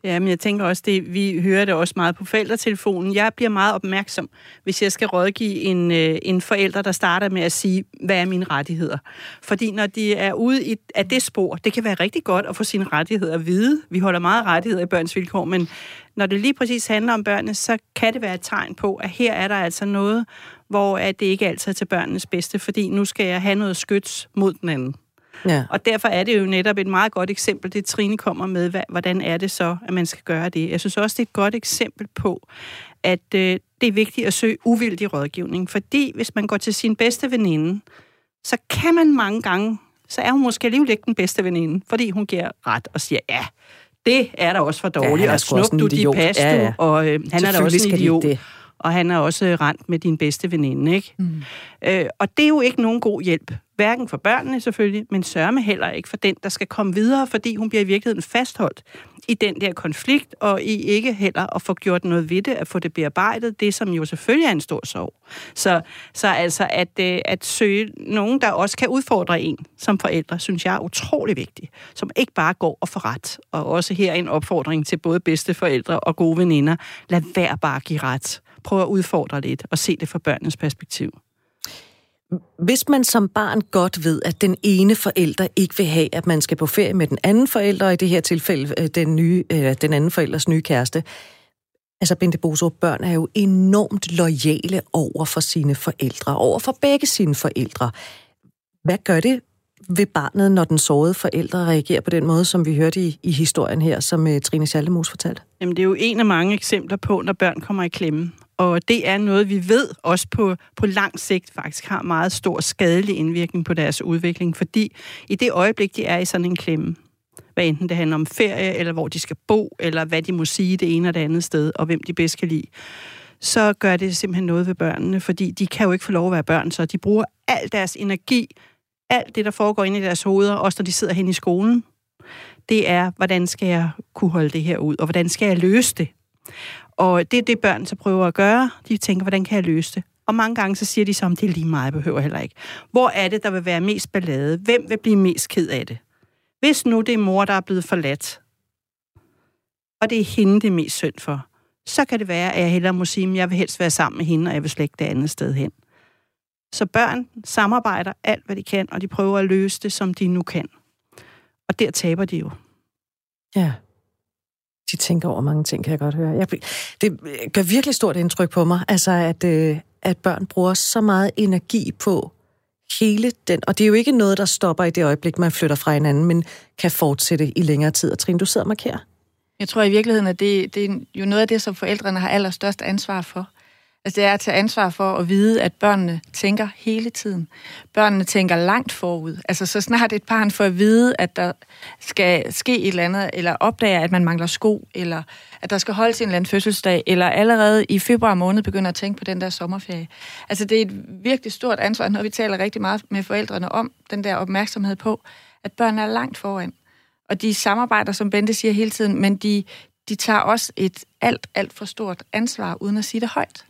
Ja, men jeg tænker også, det, vi hører det også meget på forældretelefonen. Jeg bliver meget opmærksom, hvis jeg skal rådgive en, øh, en forælder, der starter med at sige, hvad er mine rettigheder? Fordi når de er ude i, af det spor, det kan være rigtig godt at få sine rettigheder at vide. Vi holder meget rettigheder i børns vilkår, men når det lige præcis handler om børnene, så kan det være et tegn på, at her er der altså noget, hvor at det ikke altid er til børnenes bedste, fordi nu skal jeg have noget skyts mod den anden. Ja. Og derfor er det jo netop et meget godt eksempel, det Trine kommer med, hvordan er det så, at man skal gøre det. Jeg synes også, det er et godt eksempel på, at øh, det er vigtigt at søge uvildig rådgivning, fordi hvis man går til sin bedste veninde, så kan man mange gange, så er hun måske alligevel ikke den bedste veninde, fordi hun giver ret og siger, ja, det er der også for dårligt, ja, og snup du de pas, ja, ja. og øh, han er da også en idiot. Det. Og han er også rent med din bedste veninde, ikke? Mm. Øh, og det er jo ikke nogen god hjælp. Hverken for børnene selvfølgelig, men sørme heller ikke for den, der skal komme videre, fordi hun bliver i virkeligheden fastholdt i den der konflikt, og i ikke heller at få gjort noget ved det, at få det bearbejdet, det som jo selvfølgelig er en stor sorg. Så, så altså at, øh, at søge nogen, der også kan udfordre en som forældre, synes jeg er utrolig vigtigt, som ikke bare går og får ret. Og også her en opfordring til både bedste forældre og gode veninder. Lad være bare at give ret. Prøv at udfordre lidt og se det fra børnenes perspektiv. Hvis man som barn godt ved, at den ene forælder ikke vil have, at man skal på ferie med den anden forælder, og i det her tilfælde øh, den, nye, øh, den anden forældres nye kæreste, altså Bente Boso, børn er jo enormt lojale over for sine forældre, over for begge sine forældre. Hvad gør det ved barnet, når den sårede forældre reagerer på den måde, som vi hørte i, i historien her, som uh, Trine Schaldemos fortalte? Jamen, det er jo en af mange eksempler på, når børn kommer i klemme. Og det er noget, vi ved også på, på lang sigt faktisk har meget stor skadelig indvirkning på deres udvikling, fordi i det øjeblik, de er i sådan en klemme, hvad enten det handler om ferie, eller hvor de skal bo, eller hvad de må sige det ene og det andet sted, og hvem de bedst kan lide, så gør det simpelthen noget ved børnene, fordi de kan jo ikke få lov at være børn, så de bruger al deres energi, alt det, der foregår inde i deres hoveder, også når de sidder hen i skolen, det er, hvordan skal jeg kunne holde det her ud, og hvordan skal jeg løse det? Og det er det, børn så prøver at gøre. De tænker, hvordan kan jeg løse det? Og mange gange så siger de så, det er lige meget, jeg behøver heller ikke. Hvor er det, der vil være mest ballade? Hvem vil blive mest ked af det? Hvis nu det er mor, der er blevet forladt, og det er hende, det er mest synd for, så kan det være, at jeg hellere må sige, at jeg vil helst være sammen med hende, og jeg vil slække det andet sted hen. Så børn samarbejder alt, hvad de kan, og de prøver at løse det, som de nu kan. Og der taber de jo. Ja de tænker over mange ting, kan jeg godt høre. Jeg, det gør virkelig stort indtryk på mig, altså at, øh, at børn bruger så meget energi på hele den, og det er jo ikke noget, der stopper i det øjeblik, man flytter fra hinanden, men kan fortsætte i længere tid. Og Trine, du sidder og markerer. Jeg tror i virkeligheden, at det, det er jo noget af det, som forældrene har allerstørst ansvar for. Altså det er at tage ansvar for at vide, at børnene tænker hele tiden. Børnene tænker langt forud. Altså så snart et barn får at vide, at der skal ske et eller andet, eller opdager, at man mangler sko, eller at der skal holdes en eller anden fødselsdag, eller allerede i februar måned begynder at tænke på den der sommerferie. Altså det er et virkelig stort ansvar, når vi taler rigtig meget med forældrene om den der opmærksomhed på, at børnene er langt foran. Og de samarbejder, som Bente siger hele tiden, men de, de tager også et alt, alt for stort ansvar, uden at sige det højt.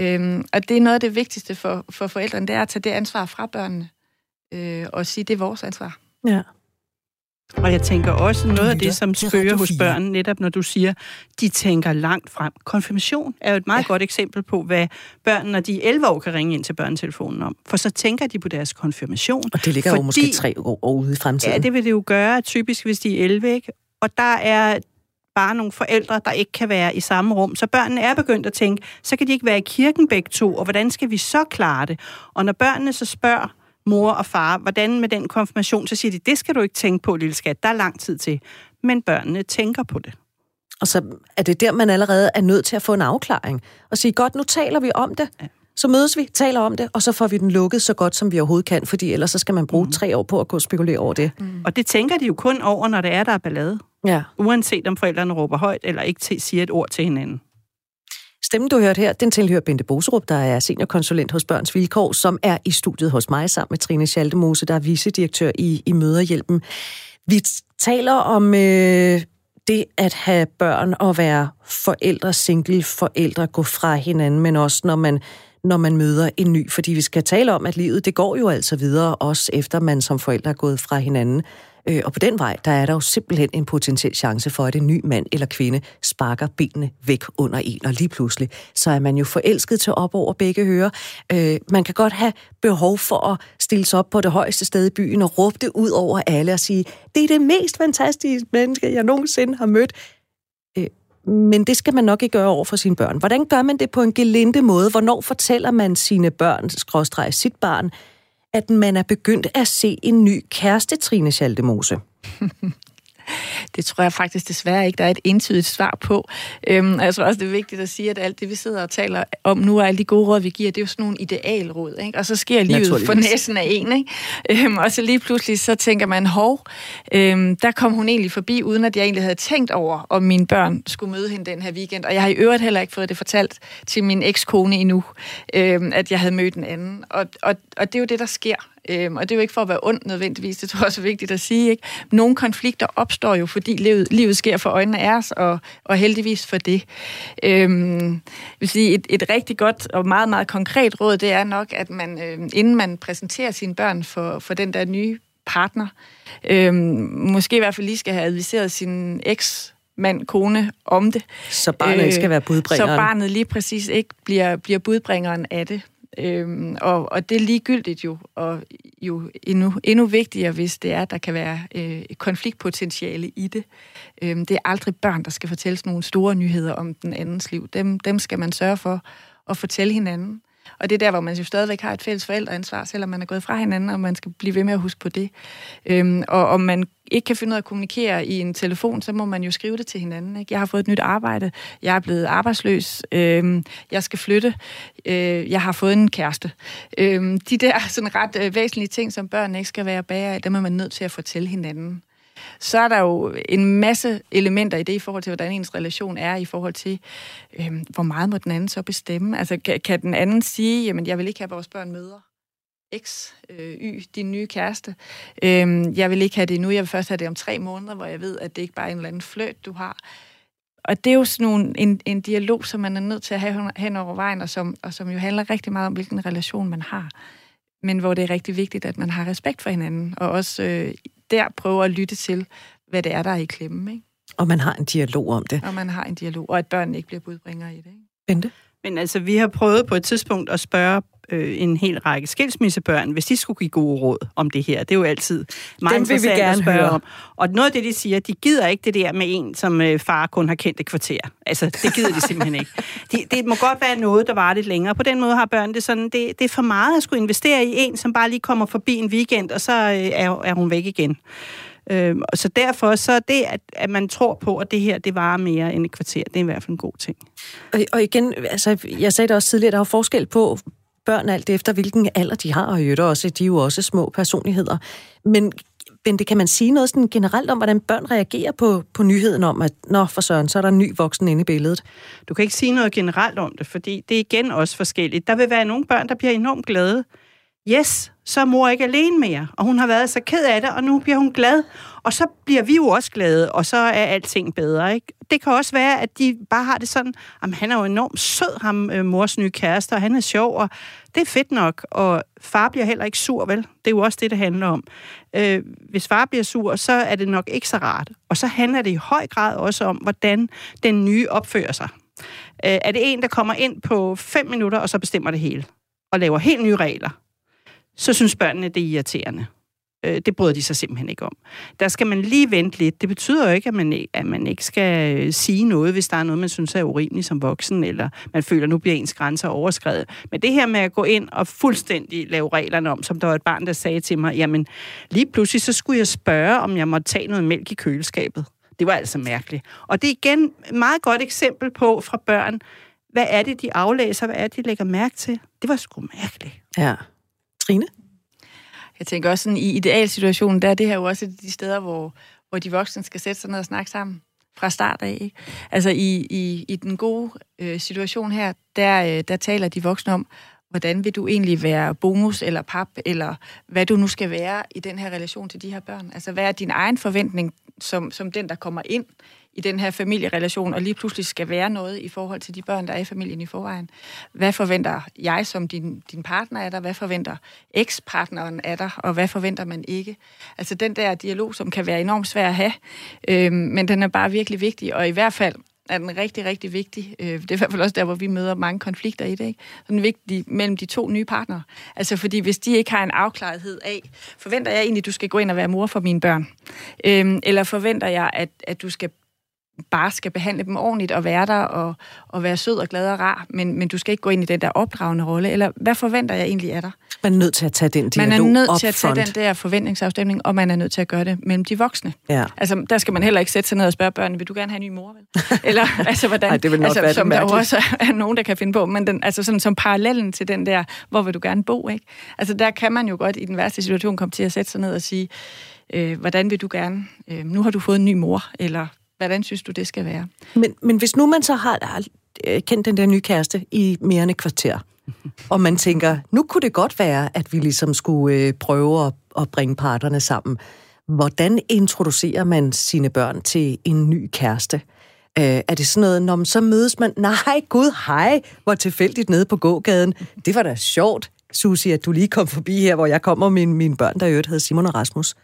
Øhm, og det er noget af det vigtigste for, for forældrene, det er at tage det ansvar fra børnene øh, og sige, det er vores ansvar. Ja. Og jeg tænker også noget af det, som spørger hos børn, netop når du siger, de tænker langt frem. Konfirmation er jo et meget ja. godt eksempel på, hvad børn, når de er 11 år, kan ringe ind til børnetelefonen om. For så tænker de på deres konfirmation. Og det ligger fordi, jo måske tre år ude i fremtiden. Ja, det vil det jo gøre, typisk hvis de er 11, ikke? Og der er bare nogle forældre, der ikke kan være i samme rum. Så børnene er begyndt at tænke, så kan de ikke være i kirken begge to, og hvordan skal vi så klare det? Og når børnene så spørger mor og far, hvordan med den konfirmation, så siger de, det skal du ikke tænke på, lille skat, der er lang tid til. Men børnene tænker på det. Og så er det der, man allerede er nødt til at få en afklaring. Og sige, godt, nu taler vi om det. Ja så mødes vi, taler om det, og så får vi den lukket så godt, som vi overhovedet kan, fordi ellers så skal man bruge mm. tre år på at gå og spekulere over det. Mm. Og det tænker de jo kun over, når det er, der er ballade. Ja. Uanset om forældrene råber højt eller ikke til, siger et ord til hinanden. Stemmen, du hørte her, den tilhører Bente Boserup, der er seniorkonsulent hos Børns Vilkår, som er i studiet hos mig sammen med Trine Schaldemose, der er vicedirektør i, i Møderhjælpen. Vi taler om øh, det at have børn og være forældre, single forældre, gå fra hinanden, men også når man når man møder en ny, fordi vi skal tale om, at livet det går jo altså videre, også efter man som forældre er gået fra hinanden. Øh, og på den vej, der er der jo simpelthen en potentiel chance for, at en ny mand eller kvinde sparker benene væk under en, og lige pludselig, så er man jo forelsket til op over begge hører. Øh, man kan godt have behov for at stille sig op på det højeste sted i byen og råbe det ud over alle og sige, det er det mest fantastiske menneske, jeg nogensinde har mødt. Øh, men det skal man nok ikke gøre over for sine børn. Hvordan gør man det på en gelinde måde? Hvornår fortæller man sine børn, skråstrej sit barn, at man er begyndt at se en ny kæreste, Trine Schaldemose? Det tror jeg faktisk desværre ikke, der er et entydigt svar på. Øhm, og jeg tror også, det er vigtigt at sige, at alt det, vi sidder og taler om nu, og alle de gode råd, vi giver, det er jo sådan nogle idealråd. Ikke? Og så sker livet for næsten af en. Ikke? Øhm, og så lige pludselig, så tænker man, hov, øhm, der kom hun egentlig forbi, uden at jeg egentlig havde tænkt over, om mine børn skulle møde hende den her weekend. Og jeg har i øvrigt heller ikke fået det fortalt til min ekskone endnu, øhm, at jeg havde mødt en anden. Og, og, og det er jo det, der sker. Øhm, og det er jo ikke for at være ondt nødvendigvis, det tror jeg også er vigtigt at sige. Ikke? Nogle konflikter opstår jo, fordi livet, livet sker for øjnene af os, og, og heldigvis for det. Øhm, vil sige, et, et rigtig godt og meget, meget konkret råd, det er nok, at man, øh, inden man præsenterer sine børn for, for den der nye partner, øh, måske i hvert fald lige skal have adviseret sin eks mand, kone om det. Så barnet øh, ikke skal være budbringeren. Så barnet lige præcis ikke bliver, bliver budbringeren af det. Øhm, og, og det er ligegyldigt jo, og jo endnu, endnu vigtigere, hvis det er, at der kan være øh, konfliktpotentiale i det. Øhm, det er aldrig børn, der skal fortælles nogle store nyheder om den andens liv. Dem, dem skal man sørge for at fortælle hinanden. Og det er der, hvor man jo stadigvæk har et fælles forældreansvar, selvom man er gået fra hinanden, og man skal blive ved med at huske på det. Øhm, og om man ikke kan finde ud af at kommunikere i en telefon, så må man jo skrive det til hinanden. Ikke? Jeg har fået et nyt arbejde, jeg er blevet arbejdsløs, øhm, jeg skal flytte, øh, jeg har fået en kæreste. Øhm, de der sådan ret øh, væsentlige ting, som børn ikke skal være bag af, dem er man nødt til at fortælle hinanden så er der jo en masse elementer i det i forhold til, hvordan ens relation er, i forhold til, øh, hvor meget må den anden så bestemme. Altså, kan, kan den anden sige, jamen, jeg vil ikke have vores børn møder? X, øh, Y, din nye kæreste. Øhm, jeg vil ikke have det nu, jeg vil først have det om tre måneder, hvor jeg ved, at det ikke bare er en eller anden fløt, du har. Og det er jo sådan nogle, en, en dialog, som man er nødt til at have hen over vejen, og som, og som jo handler rigtig meget om, hvilken relation man har. Men hvor det er rigtig vigtigt, at man har respekt for hinanden, og også øh, der prøver at lytte til, hvad det er, der er i klemme. Ikke? Og man har en dialog om det. Og man har en dialog, og at børnene ikke bliver budbringer i det. Ikke? Bente? Men altså, vi har prøvet på et tidspunkt at spørge øh, en hel række skilsmissebørn, hvis de skulle give gode råd om det her. Det er jo altid meget Dem vil vi gerne at spørge høre. om. Og noget af det, de siger, de gider ikke det der med en, som øh, far kun har kendt et kvarter. Altså, det gider de simpelthen ikke. De, det må godt være noget, der var lidt længere. På den måde har børn det sådan, det, det er for meget at skulle investere i en, som bare lige kommer forbi en weekend, og så øh, er, er hun væk igen. Øh, så derfor så det, at, at man tror på, at det her det varer mere end et kvarter, det er i hvert fald en god ting. Og, og igen, altså, jeg sagde det også tidligere, der er forskel på børn alt efter, hvilken alder de har, og i også, de er jo også små personligheder. Men det kan man sige noget sådan generelt om, hvordan børn reagerer på, på nyheden om, at når for søren, så er der en ny voksen inde i billedet? Du kan ikke sige noget generelt om det, fordi det er igen også forskelligt. Der vil være nogle børn, der bliver enormt glade. Yes, så er mor ikke alene mere, og hun har været så ked af det, og nu bliver hun glad. Og så bliver vi jo også glade, og så er alting bedre, ikke? Det kan også være, at de bare har det sådan, at han er jo enormt sød, ham øh, mors nye kæreste, og han er sjov, og det er fedt nok, og far bliver heller ikke sur, vel? Det er jo også det, det handler om. Øh, hvis far bliver sur, så er det nok ikke så rart. Og så handler det i høj grad også om, hvordan den nye opfører sig. Øh, er det en, der kommer ind på fem minutter, og så bestemmer det hele, og laver helt nye regler, så synes børnene, det er irriterende. Øh, det bryder de sig simpelthen ikke om. Der skal man lige vente lidt. Det betyder jo ikke, at man, at man ikke skal øh, sige noget, hvis der er noget, man synes er urimeligt som voksen, eller man føler, at nu bliver ens grænser overskrevet. Men det her med at gå ind og fuldstændig lave reglerne om, som der var et barn, der sagde til mig, jamen lige pludselig så skulle jeg spørge, om jeg måtte tage noget mælk i køleskabet. Det var altså mærkeligt. Og det er igen et meget godt eksempel på fra børn, hvad er det, de aflæser? Hvad er det, de lægger mærke til? Det var sgu mærkeligt. Ja. Trine? Jeg tænker også sådan, i idealsituationen, der er det her jo også de steder, hvor, hvor de voksne skal sætte sig ned og snakke sammen fra start af. Ikke? Altså i, i, i den gode øh, situation her, der, øh, der taler de voksne om, hvordan vil du egentlig være bonus eller pap, eller hvad du nu skal være i den her relation til de her børn? Altså, hvad er din egen forventning som, som den, der kommer ind i den her familierelation, og lige pludselig skal være noget i forhold til de børn, der er i familien i forvejen? Hvad forventer jeg som din, din partner af dig? Hvad forventer ekspartneren af dig? Og hvad forventer man ikke? Altså, den der dialog, som kan være enormt svær at have, øh, men den er bare virkelig vigtig, og i hvert fald er den rigtig, rigtig vigtig. Øh, det er i hvert fald også der, hvor vi møder mange konflikter i det. Ikke? Så den er vigtig mellem de to nye partnere. Altså fordi hvis de ikke har en afklarethed af, forventer jeg egentlig, at du skal gå ind og være mor for mine børn? Øhm, eller forventer jeg, at, at du skal bare skal behandle dem ordentligt og være der og, og være sød og glad og rar, men, men du skal ikke gå ind i den der opdragende rolle, eller hvad forventer jeg egentlig af dig? Man er nødt til at tage den dialog Man er nødt til at tage front. den der forventningsafstemning, og man er nødt til at gøre det mellem de voksne. Ja. Altså, der skal man heller ikke sætte sig ned og spørge børnene, vil du gerne have en ny mor? Vel? Eller, altså, hvordan? Ej, det vil nok altså, være som det der også er nogen, der kan finde på, men den, altså sådan som parallellen til den der, hvor vil du gerne bo, ikke? Altså, der kan man jo godt i den værste situation komme til at sætte sig ned og sige, øh, hvordan vil du gerne, øh, nu har du fået en ny mor, eller hvordan synes du, det skal være? Men, men hvis nu man så har, øh, kendt den der nye kæreste i mere end et kvarter, og man tænker, nu kunne det godt være, at vi ligesom skulle øh, prøve at, at bringe parterne sammen. Hvordan introducerer man sine børn til en ny kæreste? Øh, er det sådan noget, når man så mødes man, nej gud, hej, hvor tilfældigt nede på gågaden. Det var da sjovt, Susie, at du lige kom forbi her, hvor jeg kommer med mine, mine børn, der i øvrigt hedder Simon og Rasmus.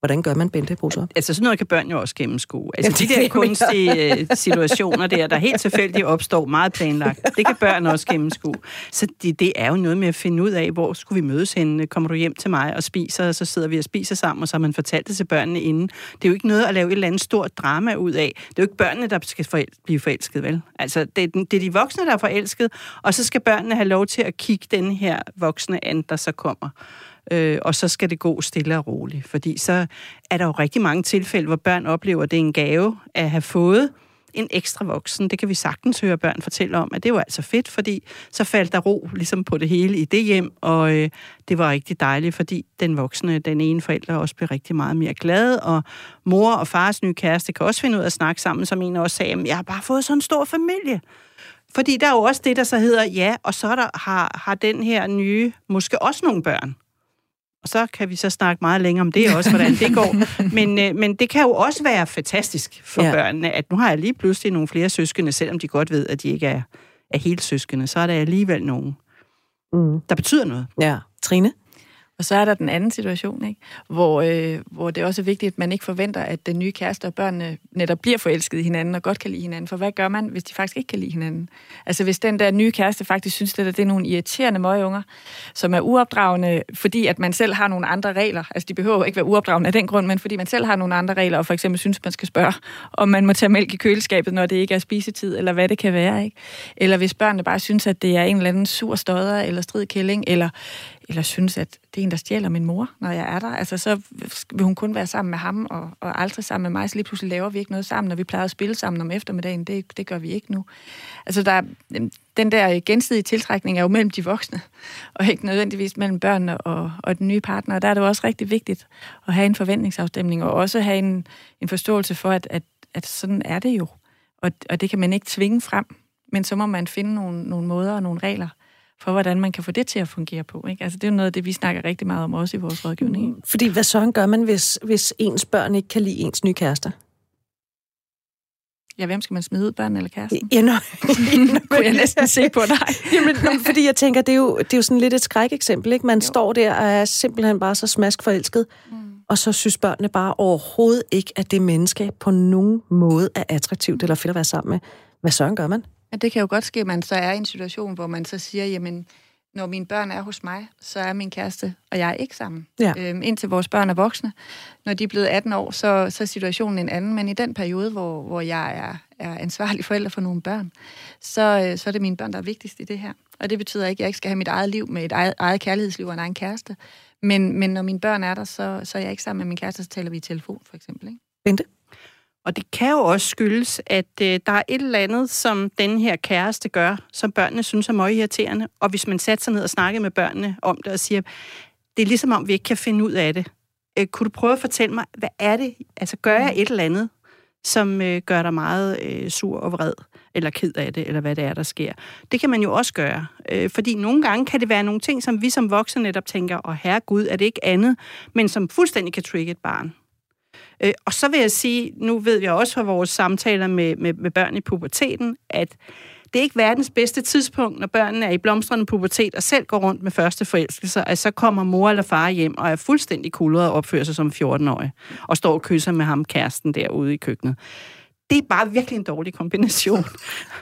Hvordan gør man Bente Brusser? Altså sådan noget kan børn jo også gennemskue. Altså de der kunstige øh, situationer der, der helt tilfældigt opstår, meget planlagt, det kan børn også gennemskue. Så det, det er jo noget med at finde ud af, hvor skulle vi mødes henne? Kommer du hjem til mig og spiser, og så sidder vi og spiser sammen, og så har man fortalt det til børnene inden. Det er jo ikke noget at lave et eller andet stort drama ud af. Det er jo ikke børnene, der skal forel- blive forelsket, vel? Altså det er, det er de voksne, der er forelsket, og så skal børnene have lov til at kigge den her voksne an, der så kommer øh, og så skal det gå stille og roligt. Fordi så er der jo rigtig mange tilfælde, hvor børn oplever, at det er en gave at have fået en ekstra voksen. Det kan vi sagtens høre børn fortælle om, at det var altså fedt, fordi så faldt der ro ligesom på det hele i det hjem, og øh, det var rigtig dejligt, fordi den voksne, den ene forælder også blev rigtig meget mere glad, og mor og fars nye kæreste kan også finde ud af at snakke sammen, som en også sagde, jeg har bare fået sådan en stor familie. Fordi der er jo også det, der så hedder, ja, og så der, har, har den her nye måske også nogle børn. Og så kan vi så snakke meget længere om det også, hvordan det går. Men, øh, men det kan jo også være fantastisk for ja. børnene, at nu har jeg lige pludselig nogle flere søskende, selvom de godt ved, at de ikke er, er helt søskende, så er der alligevel nogen, mm. der betyder noget. Ja. Trine? Og så er der den anden situation, ikke? Hvor, øh, hvor det også er vigtigt, at man ikke forventer, at den nye kæreste og børnene netop bliver forelsket i hinanden og godt kan lide hinanden. For hvad gør man, hvis de faktisk ikke kan lide hinanden? Altså hvis den der nye kæreste faktisk synes, at det er nogle irriterende møgeunger, som er uopdragende, fordi at man selv har nogle andre regler. Altså de behøver ikke være uopdragende af den grund, men fordi man selv har nogle andre regler, og for eksempel synes, man skal spørge, om man må tage mælk i køleskabet, når det ikke er spisetid, eller hvad det kan være. Ikke? Eller hvis børnene bare synes, at det er en eller anden sur stodder, eller stridkælling, eller eller synes, at det er en, der stjæler min mor, når jeg er der. Altså, så vil hun kun være sammen med ham, og, og aldrig sammen med mig, så lige pludselig laver vi ikke noget sammen, når vi plejer at spille sammen om eftermiddagen. Det, det gør vi ikke nu. Altså, der, den der øh, gensidige tiltrækning er jo mellem de voksne, og ikke nødvendigvis mellem børnene og, og den nye partner. Og der er det jo også rigtig vigtigt at have en forventningsafstemning, og også have en, en forståelse for, at, at, at sådan er det jo. Og, og det kan man ikke tvinge frem, men så må man finde nogle, nogle måder og nogle regler, for, hvordan man kan få det til at fungere på. Ikke? Altså, det er jo noget af det, vi snakker rigtig meget om også i vores rådgivning. Fordi hvad så gør man, hvis, hvis ens børn ikke kan lide ens nye kærester? Ja, hvem skal man smide ud, børn eller kæresten? Ja, nå, kunne jeg næsten se på dig. Jamen, nå, fordi jeg tænker, det er, jo, det er jo sådan lidt et skrækeksempel, ikke? Man jo. står der og er simpelthen bare så smask forelsket, mm. og så synes børnene bare overhovedet ikke, at det menneske på nogen måde er attraktivt eller fedt at være sammen med. Hvad så gør man? Ja, det kan jo godt ske, at man så er i en situation, hvor man så siger, jamen, når mine børn er hos mig, så er min kæreste og jeg ikke sammen. Ja. Øhm, indtil vores børn er voksne. Når de er blevet 18 år, så, så er situationen en anden. Men i den periode, hvor, hvor jeg er, er ansvarlig forælder for nogle børn, så, øh, så er det mine børn, der er vigtigst i det her. Og det betyder ikke, at jeg ikke skal have mit eget liv med et eget, eget kærlighedsliv og en egen kæreste. Men, men når mine børn er der, så, så er jeg ikke sammen med min kæreste, så taler vi i telefon, for eksempel. Ikke? Bente? Og det kan jo også skyldes, at øh, der er et eller andet, som den her kæreste gør, som børnene synes er meget irriterende. Og hvis man satte sig ned og snakkede med børnene om det og siger, det er ligesom om, vi ikke kan finde ud af det. Øh, kunne du prøve at fortælle mig, hvad er det? Altså, gør jeg et eller andet, som øh, gør dig meget øh, sur og vred, eller ked af det, eller hvad det er, der sker. Det kan man jo også gøre. Øh, fordi nogle gange kan det være nogle ting, som vi som voksne netop tænker, og herre Gud, er det ikke andet, men som fuldstændig kan trigge et barn. Øh, og så vil jeg sige, nu ved vi også fra vores samtaler med, med, med børn i puberteten, at det er ikke verdens bedste tidspunkt, når børnene er i blomstrende pubertet og selv går rundt med første forelskelser, at så kommer mor eller far hjem og er fuldstændig kuldret og opfører sig som 14-årig, og står og kysser med ham kæresten derude i køkkenet det er bare virkelig en dårlig kombination.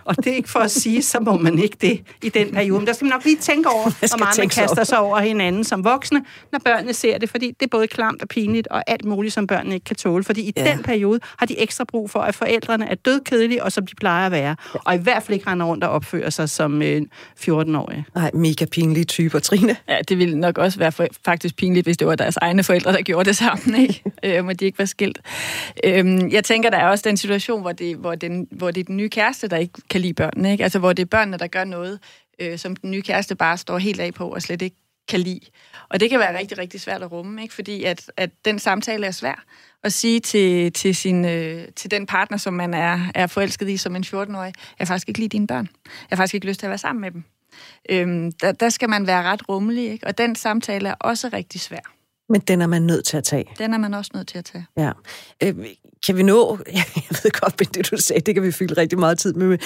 Og det er ikke for at sige, så må man ikke det i den periode. Men der skal man nok lige tænke over, hvor meget man kaster sig over hinanden som voksne, når børnene ser det, fordi det er både klamt og pinligt og alt muligt, som børnene ikke kan tåle. Fordi i ja. den periode har de ekstra brug for, at forældrene er dødkedelige, og som de plejer at være. Og i hvert fald ikke render rundt og opfører sig som øh, 14-årige. Nej, mega pinlige typer, Trine. Ja, det ville nok også være for, faktisk pinligt, hvis det var deres egne forældre, der gjorde det sammen, ikke? øh, og de ikke var skilt. Øh, jeg tænker, der er også den situation, situation, hvor det, hvor, den, hvor det er den nye kæreste, der ikke kan lide børnene. Ikke? Altså, hvor det er børnene, der gør noget, øh, som den nye kæreste bare står helt af på og slet ikke kan lide. Og det kan være rigtig, rigtig svært at rumme, ikke? fordi at, at den samtale er svær at sige til, til, sin, øh, til den partner, som man er, er forelsket i som en 14-årig, jeg har faktisk ikke lide dine børn. Jeg har faktisk ikke lyst til at være sammen med dem. Øhm, der, der skal man være ret rummelig, ikke? og den samtale er også rigtig svær. Men den er man nødt til at tage. Den er man også nødt til at tage. Ja. Øh, kan vi nå, jeg ved godt, men det du sagde, det kan vi fylde rigtig meget tid med,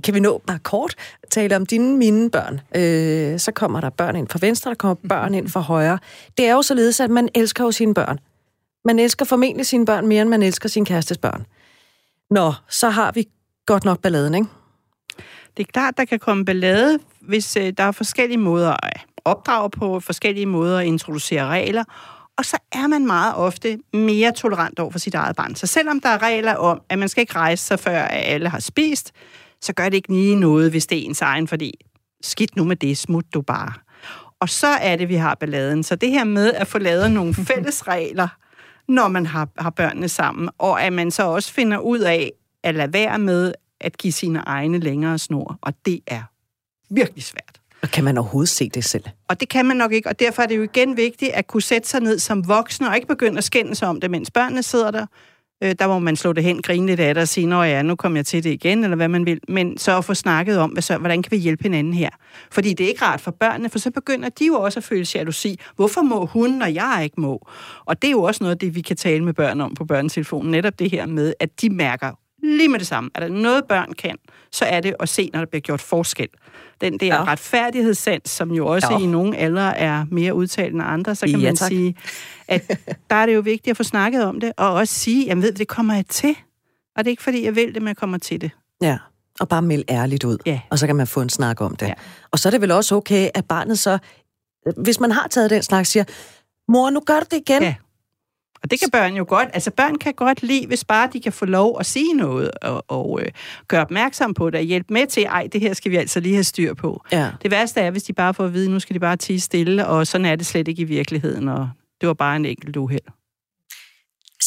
kan vi nå bare kort tale om dine, mine børn? Øh, så kommer der børn ind fra venstre, der kommer børn ind fra højre. Det er jo således, at man elsker jo sine børn. Man elsker formentlig sine børn mere, end man elsker sin kærestes børn. Nå, så har vi godt nok balladen, ikke? Det er klart, der kan komme ballade, hvis øh, der er forskellige måder at opdrage på, forskellige måder at introducere regler, og så er man meget ofte mere tolerant over for sit eget barn. Så selvom der er regler om, at man skal ikke rejse sig, før alle har spist, så gør det ikke lige noget, hvis det er ens egen, fordi skidt nu med det, smut du bare. Og så er det, vi har balladen. Så det her med at få lavet nogle fælles regler, når man har, har børnene sammen, og at man så også finder ud af at lade være med at give sine egne længere snor, og det er virkelig svært. Og kan man overhovedet se det selv? Og det kan man nok ikke, og derfor er det jo igen vigtigt at kunne sætte sig ned som voksne, og ikke begynde at skændes om det, mens børnene sidder der. Øh, der må man slå det hen, grine lidt af det og sige, nå ja, nu kommer jeg til det igen, eller hvad man vil. Men så at få snakket om, hvad så, hvordan kan vi hjælpe hinanden her? Fordi det er ikke rart for børnene, for så begynder de jo også at føle jalousi. Hvorfor må hun, når jeg ikke må? Og det er jo også noget af det, vi kan tale med børn om på børnetelefonen. Netop det her med, at de mærker lige med det samme. Er der noget, børn kan, så er det at se, når der bliver gjort forskel. Den der ja. retfærdighedssans, som jo også ja. i nogle aldre er mere udtalt end andre, så kan ja, man tak. sige, at der er det jo vigtigt at få snakket om det, og også sige, jamen ved det kommer jeg til. Og det er ikke, fordi jeg vil det, men jeg kommer til det. Ja, og bare melde ærligt ud, ja. og så kan man få en snak om det. Ja. Og så er det vel også okay, at barnet så, hvis man har taget den snak, siger, mor, nu gør du det igen. Ja. Og det kan børn jo godt. Altså børn kan godt lide, hvis bare de kan få lov at sige noget og, og øh, gøre opmærksom på det og hjælpe med til, ej, det her skal vi altså lige have styr på. Ja. Det værste er, hvis de bare får at vide, nu skal de bare tige stille, og sådan er det slet ikke i virkeligheden, og det var bare en enkelt uheld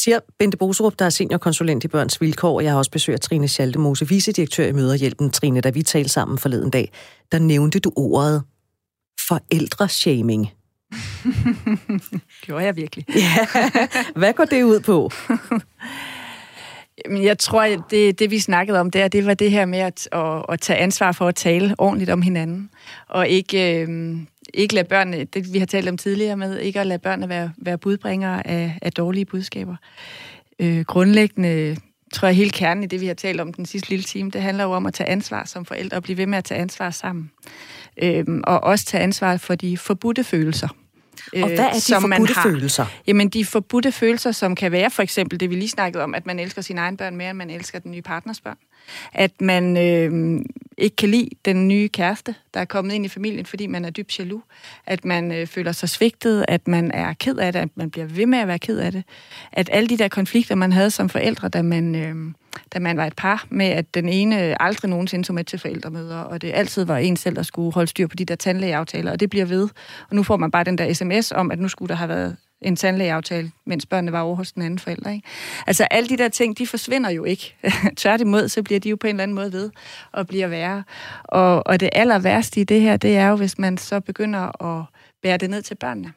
siger Bente Boserup, der er seniorkonsulent i Børns Vilkår. Jeg har også besøgt Trine Schaldemose, vicedirektør i Møderhjælpen. Trine, da vi talte sammen forleden dag, der nævnte du ordet forældreshaming. Gjorde jeg virkelig? ja. Hvad går det ud på? Jeg tror, det, det vi snakkede om der, det var det her med at, at, at tage ansvar for at tale ordentligt om hinanden. Og ikke, øh, ikke lade børnene, det vi har talt om tidligere med, ikke at lade børnene være, være budbringere af, af dårlige budskaber. Øh, grundlæggende tror jeg, hele kernen i det, vi har talt om den sidste lille time, det handler jo om at tage ansvar som forældre og blive ved med at tage ansvar sammen. Øhm, og også tage ansvar for de forbudte følelser. Og hvad er de som forbudte man har. følelser? Jamen, de forbudte følelser, som kan være for eksempel det, vi lige snakkede om, at man elsker sine egne børn mere, end man elsker den nye partners børn. At man øh, ikke kan lide den nye kæreste, der er kommet ind i familien, fordi man er dybt jaloux. At man øh, føler sig svigtet, at man er ked af det, at man bliver ved med at være ked af det. At alle de der konflikter, man havde som forældre, da man... Øh, da man var et par, med at den ene aldrig nogensinde tog med til forældremøder, og det altid var en selv, der skulle holde styr på de der tandlægeaftaler, og det bliver ved. Og nu får man bare den der sms om, at nu skulle der have været en tandlægeaftale, mens børnene var over hos den anden forælder. Ikke? Altså alle de der ting, de forsvinder jo ikke. Tværtimod, så bliver de jo på en eller anden måde ved og bliver værre. Og, og det aller værste i det her, det er jo, hvis man så begynder at bære det ned til børnene.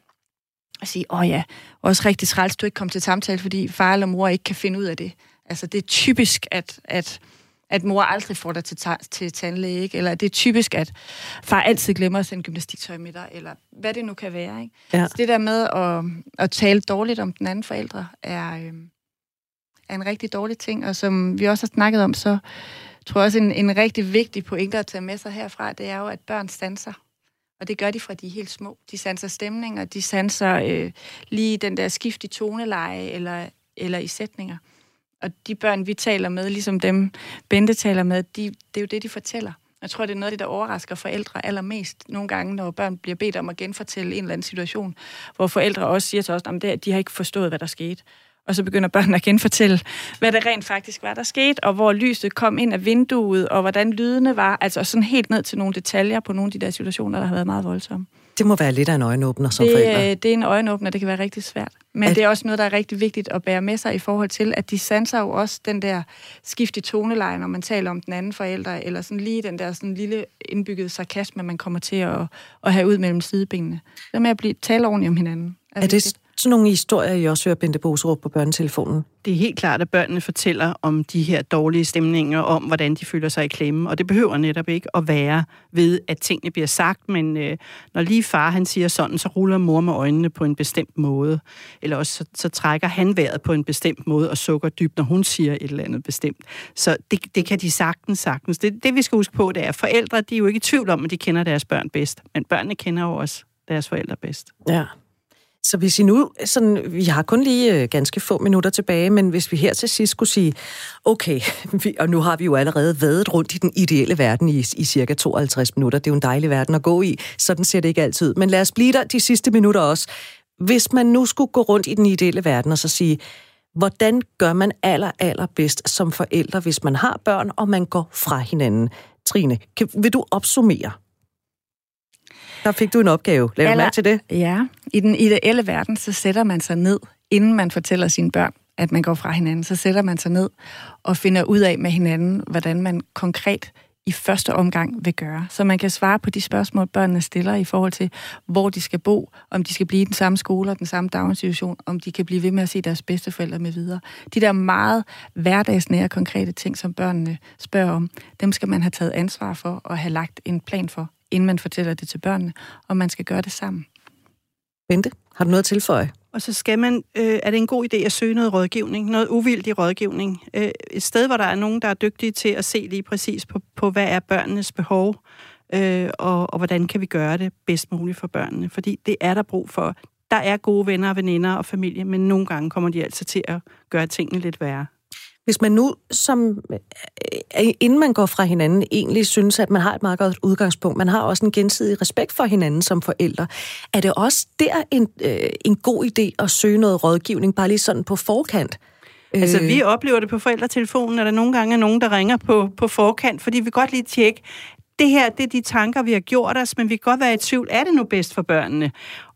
Og sige, åh ja, også rigtig træls, du ikke kom til samtale, fordi far eller mor ikke kan finde ud af det. Altså det er typisk, at, at at mor aldrig får dig til, ta- til tandlæge, ikke? eller det er typisk, at far altid glemmer at sende gymnastiktøj med dig, eller hvad det nu kan være. Ikke? Ja. Så det der med at, at tale dårligt om den anden forældre, er, øh, er en rigtig dårlig ting, og som vi også har snakket om, så tror jeg også en, en rigtig vigtig pointe at tage med sig herfra, det er jo, at børn stanser. Og det gør de fra de er helt små. De sanser stemninger, de sanser øh, lige den der skift i toneleje eller, eller i sætninger. Og de børn, vi taler med, ligesom dem, Bente taler med, de, det er jo det, de fortæller. Jeg tror, det er noget af det, der overrasker forældre allermest nogle gange, når børn bliver bedt om at genfortælle en eller anden situation, hvor forældre også siger til os, at de har ikke forstået, hvad der skete. Og så begynder børnene at genfortælle, hvad det rent faktisk var, der skete, og hvor lyset kom ind af vinduet, og hvordan lydene var. Altså sådan helt ned til nogle detaljer på nogle af de der situationer, der har været meget voldsomme. Det må være lidt af en øjenåbner som det, forældre. Det er en øjenåbner, det kan være rigtig svært. Men at... det er også noget, der er rigtig vigtigt at bære med sig i forhold til, at de sanser jo også den der skift i toneleje, når man taler om den anden forælder, eller sådan lige den der sådan lille indbyggede sarkasme, man kommer til at, at have ud mellem sidebenene. Det med at blive, tale ordentligt om hinanden. Er, er det sådan nogle historier, I også hører Bente Boserup på børnetelefonen? Det er helt klart, at børnene fortæller om de her dårlige stemninger, om hvordan de føler sig i klemme, og det behøver netop ikke at være ved, at tingene bliver sagt, men øh, når lige far han siger sådan, så ruller mor med øjnene på en bestemt måde, eller også så, så trækker han vejret på en bestemt måde og sukker dybt, når hun siger et eller andet bestemt. Så det, det kan de sagtens, sagtens. Det, det vi skal huske på, det er, at forældre de er jo ikke i tvivl om, at de kender deres børn bedst, men børnene kender jo også deres forældre bedst. Ja. Så hvis I nu, sådan, vi har kun lige øh, ganske få minutter tilbage, men hvis vi her til sidst skulle sige, okay, vi, og nu har vi jo allerede været rundt i den ideelle verden i, i cirka 52 minutter, det er jo en dejlig verden at gå i, sådan ser det ikke altid, men lad os blive der de sidste minutter også. Hvis man nu skulle gå rundt i den ideelle verden og så sige, hvordan gør man aller, aller bedst som forældre, hvis man har børn, og man går fra hinanden? Trine, kan, vil du opsummere? Der fik du en opgave. Lav Aller, mærke til det. Ja. I den ideelle verden, så sætter man sig ned, inden man fortæller sine børn, at man går fra hinanden, så sætter man sig ned og finder ud af med hinanden, hvordan man konkret i første omgang vil gøre. Så man kan svare på de spørgsmål, børnene stiller i forhold til, hvor de skal bo, om de skal blive i den samme skole og den samme daginstitution, om de kan blive ved med at se deres bedsteforældre med videre. De der meget hverdagsnære, konkrete ting, som børnene spørger om, dem skal man have taget ansvar for og have lagt en plan for inden man fortæller det til børnene, og man skal gøre det sammen. Bente, har du noget at tilføje? Og så skal man, øh, er det en god idé at søge noget rådgivning, noget uvildig rådgivning. Øh, et sted, hvor der er nogen, der er dygtige til at se lige præcis på, på hvad er børnenes behov, øh, og, og hvordan kan vi gøre det bedst muligt for børnene. Fordi det er der brug for. Der er gode venner og veninder og familie, men nogle gange kommer de altså til at gøre tingene lidt værre. Hvis man nu, som, øh, inden man går fra hinanden, egentlig synes, at man har et meget godt udgangspunkt, man har også en gensidig respekt for hinanden som forældre, er det også der en, øh, en god idé at søge noget rådgivning, bare lige sådan på forkant? Altså, vi øh. oplever det på forældretelefonen, at der nogle gange er nogen, der ringer på, på forkant, fordi vi godt lige tjekke, det her, det er de tanker, vi har gjort os, men vi kan godt være i tvivl, er det nu bedst for børnene?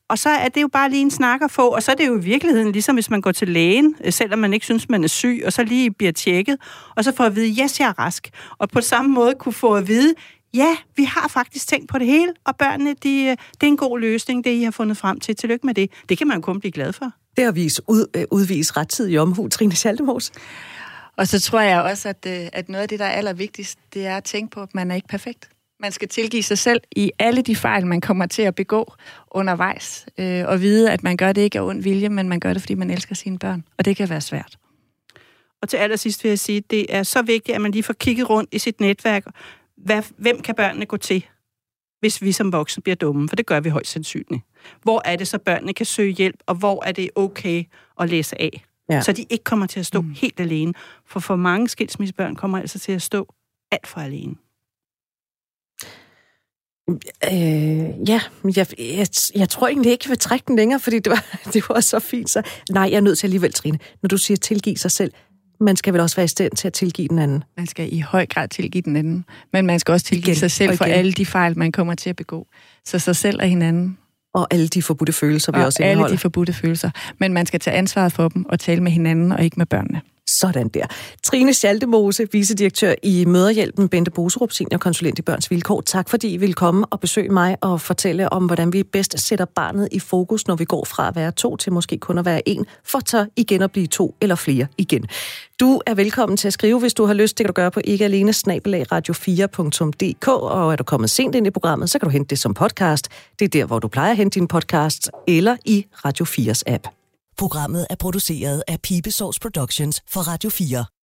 Og så er det jo bare lige en snak at få, og så er det jo i virkeligheden ligesom hvis man går til lægen, øh, selvom man ikke synes, man er syg, og så lige bliver tjekket, og så får at vide, yes, jeg er rask. Og på samme måde kunne få at vide, ja, vi har faktisk tænkt på det hele, og børnene, de, øh, det er en god løsning, det I har fundet frem til. Tillykke med det. Det kan man kun blive glad for. Det at vise, ud, øh, udvise rettidig omhu, Trine Schaldemose. Og så tror jeg også, at, at noget af det, der er allervigtigst, det er at tænke på, at man er ikke perfekt. Man skal tilgive sig selv i alle de fejl, man kommer til at begå undervejs, øh, og vide, at man gør det ikke af ond vilje, men man gør det, fordi man elsker sine børn. Og det kan være svært. Og til allersidst vil jeg sige, at det er så vigtigt, at man lige får kigget rundt i sit netværk. Hvad, hvem kan børnene gå til, hvis vi som voksne bliver dumme? For det gør vi højst sandsynligt. Hvor er det så, børnene kan søge hjælp, og hvor er det okay at læse af? Ja. Så de ikke kommer til at stå mm. helt alene. For for mange skilsmissebørn kommer altså til at stå alt for alene. Øh, ja, jeg, jeg, jeg tror egentlig ikke, jeg vil trække den længere, fordi det var, det var så fint. Så nej, jeg er nødt til alligevel, Trine. Når du siger tilgive sig selv, man skal vel også være i stand til at tilgive den anden? Man skal i høj grad tilgive den anden, men man skal også tilgive igen, sig selv for alle de fejl, man kommer til at begå. Så sig selv og hinanden. Og alle de forbudte følelser, vi og også indeholder. alle de forbudte følelser. Men man skal tage ansvaret for dem og tale med hinanden og ikke med børnene. Sådan der. Trine Schaldemose, vicedirektør i Møderhjælpen, Bente Boserup, seniorkonsulent i Børns Vilkår. Tak fordi I vil komme og besøge mig og fortælle om, hvordan vi bedst sætter barnet i fokus, når vi går fra at være to til måske kun at være en, for så igen at blive to eller flere igen. Du er velkommen til at skrive, hvis du har lyst. Det kan du gøre på ikke alene radio4.dk, og er du kommet sent ind i programmet, så kan du hente det som podcast. Det er der, hvor du plejer at hente din podcast, eller i Radio 4's app. Programmet er produceret af Pibesource Productions for Radio 4.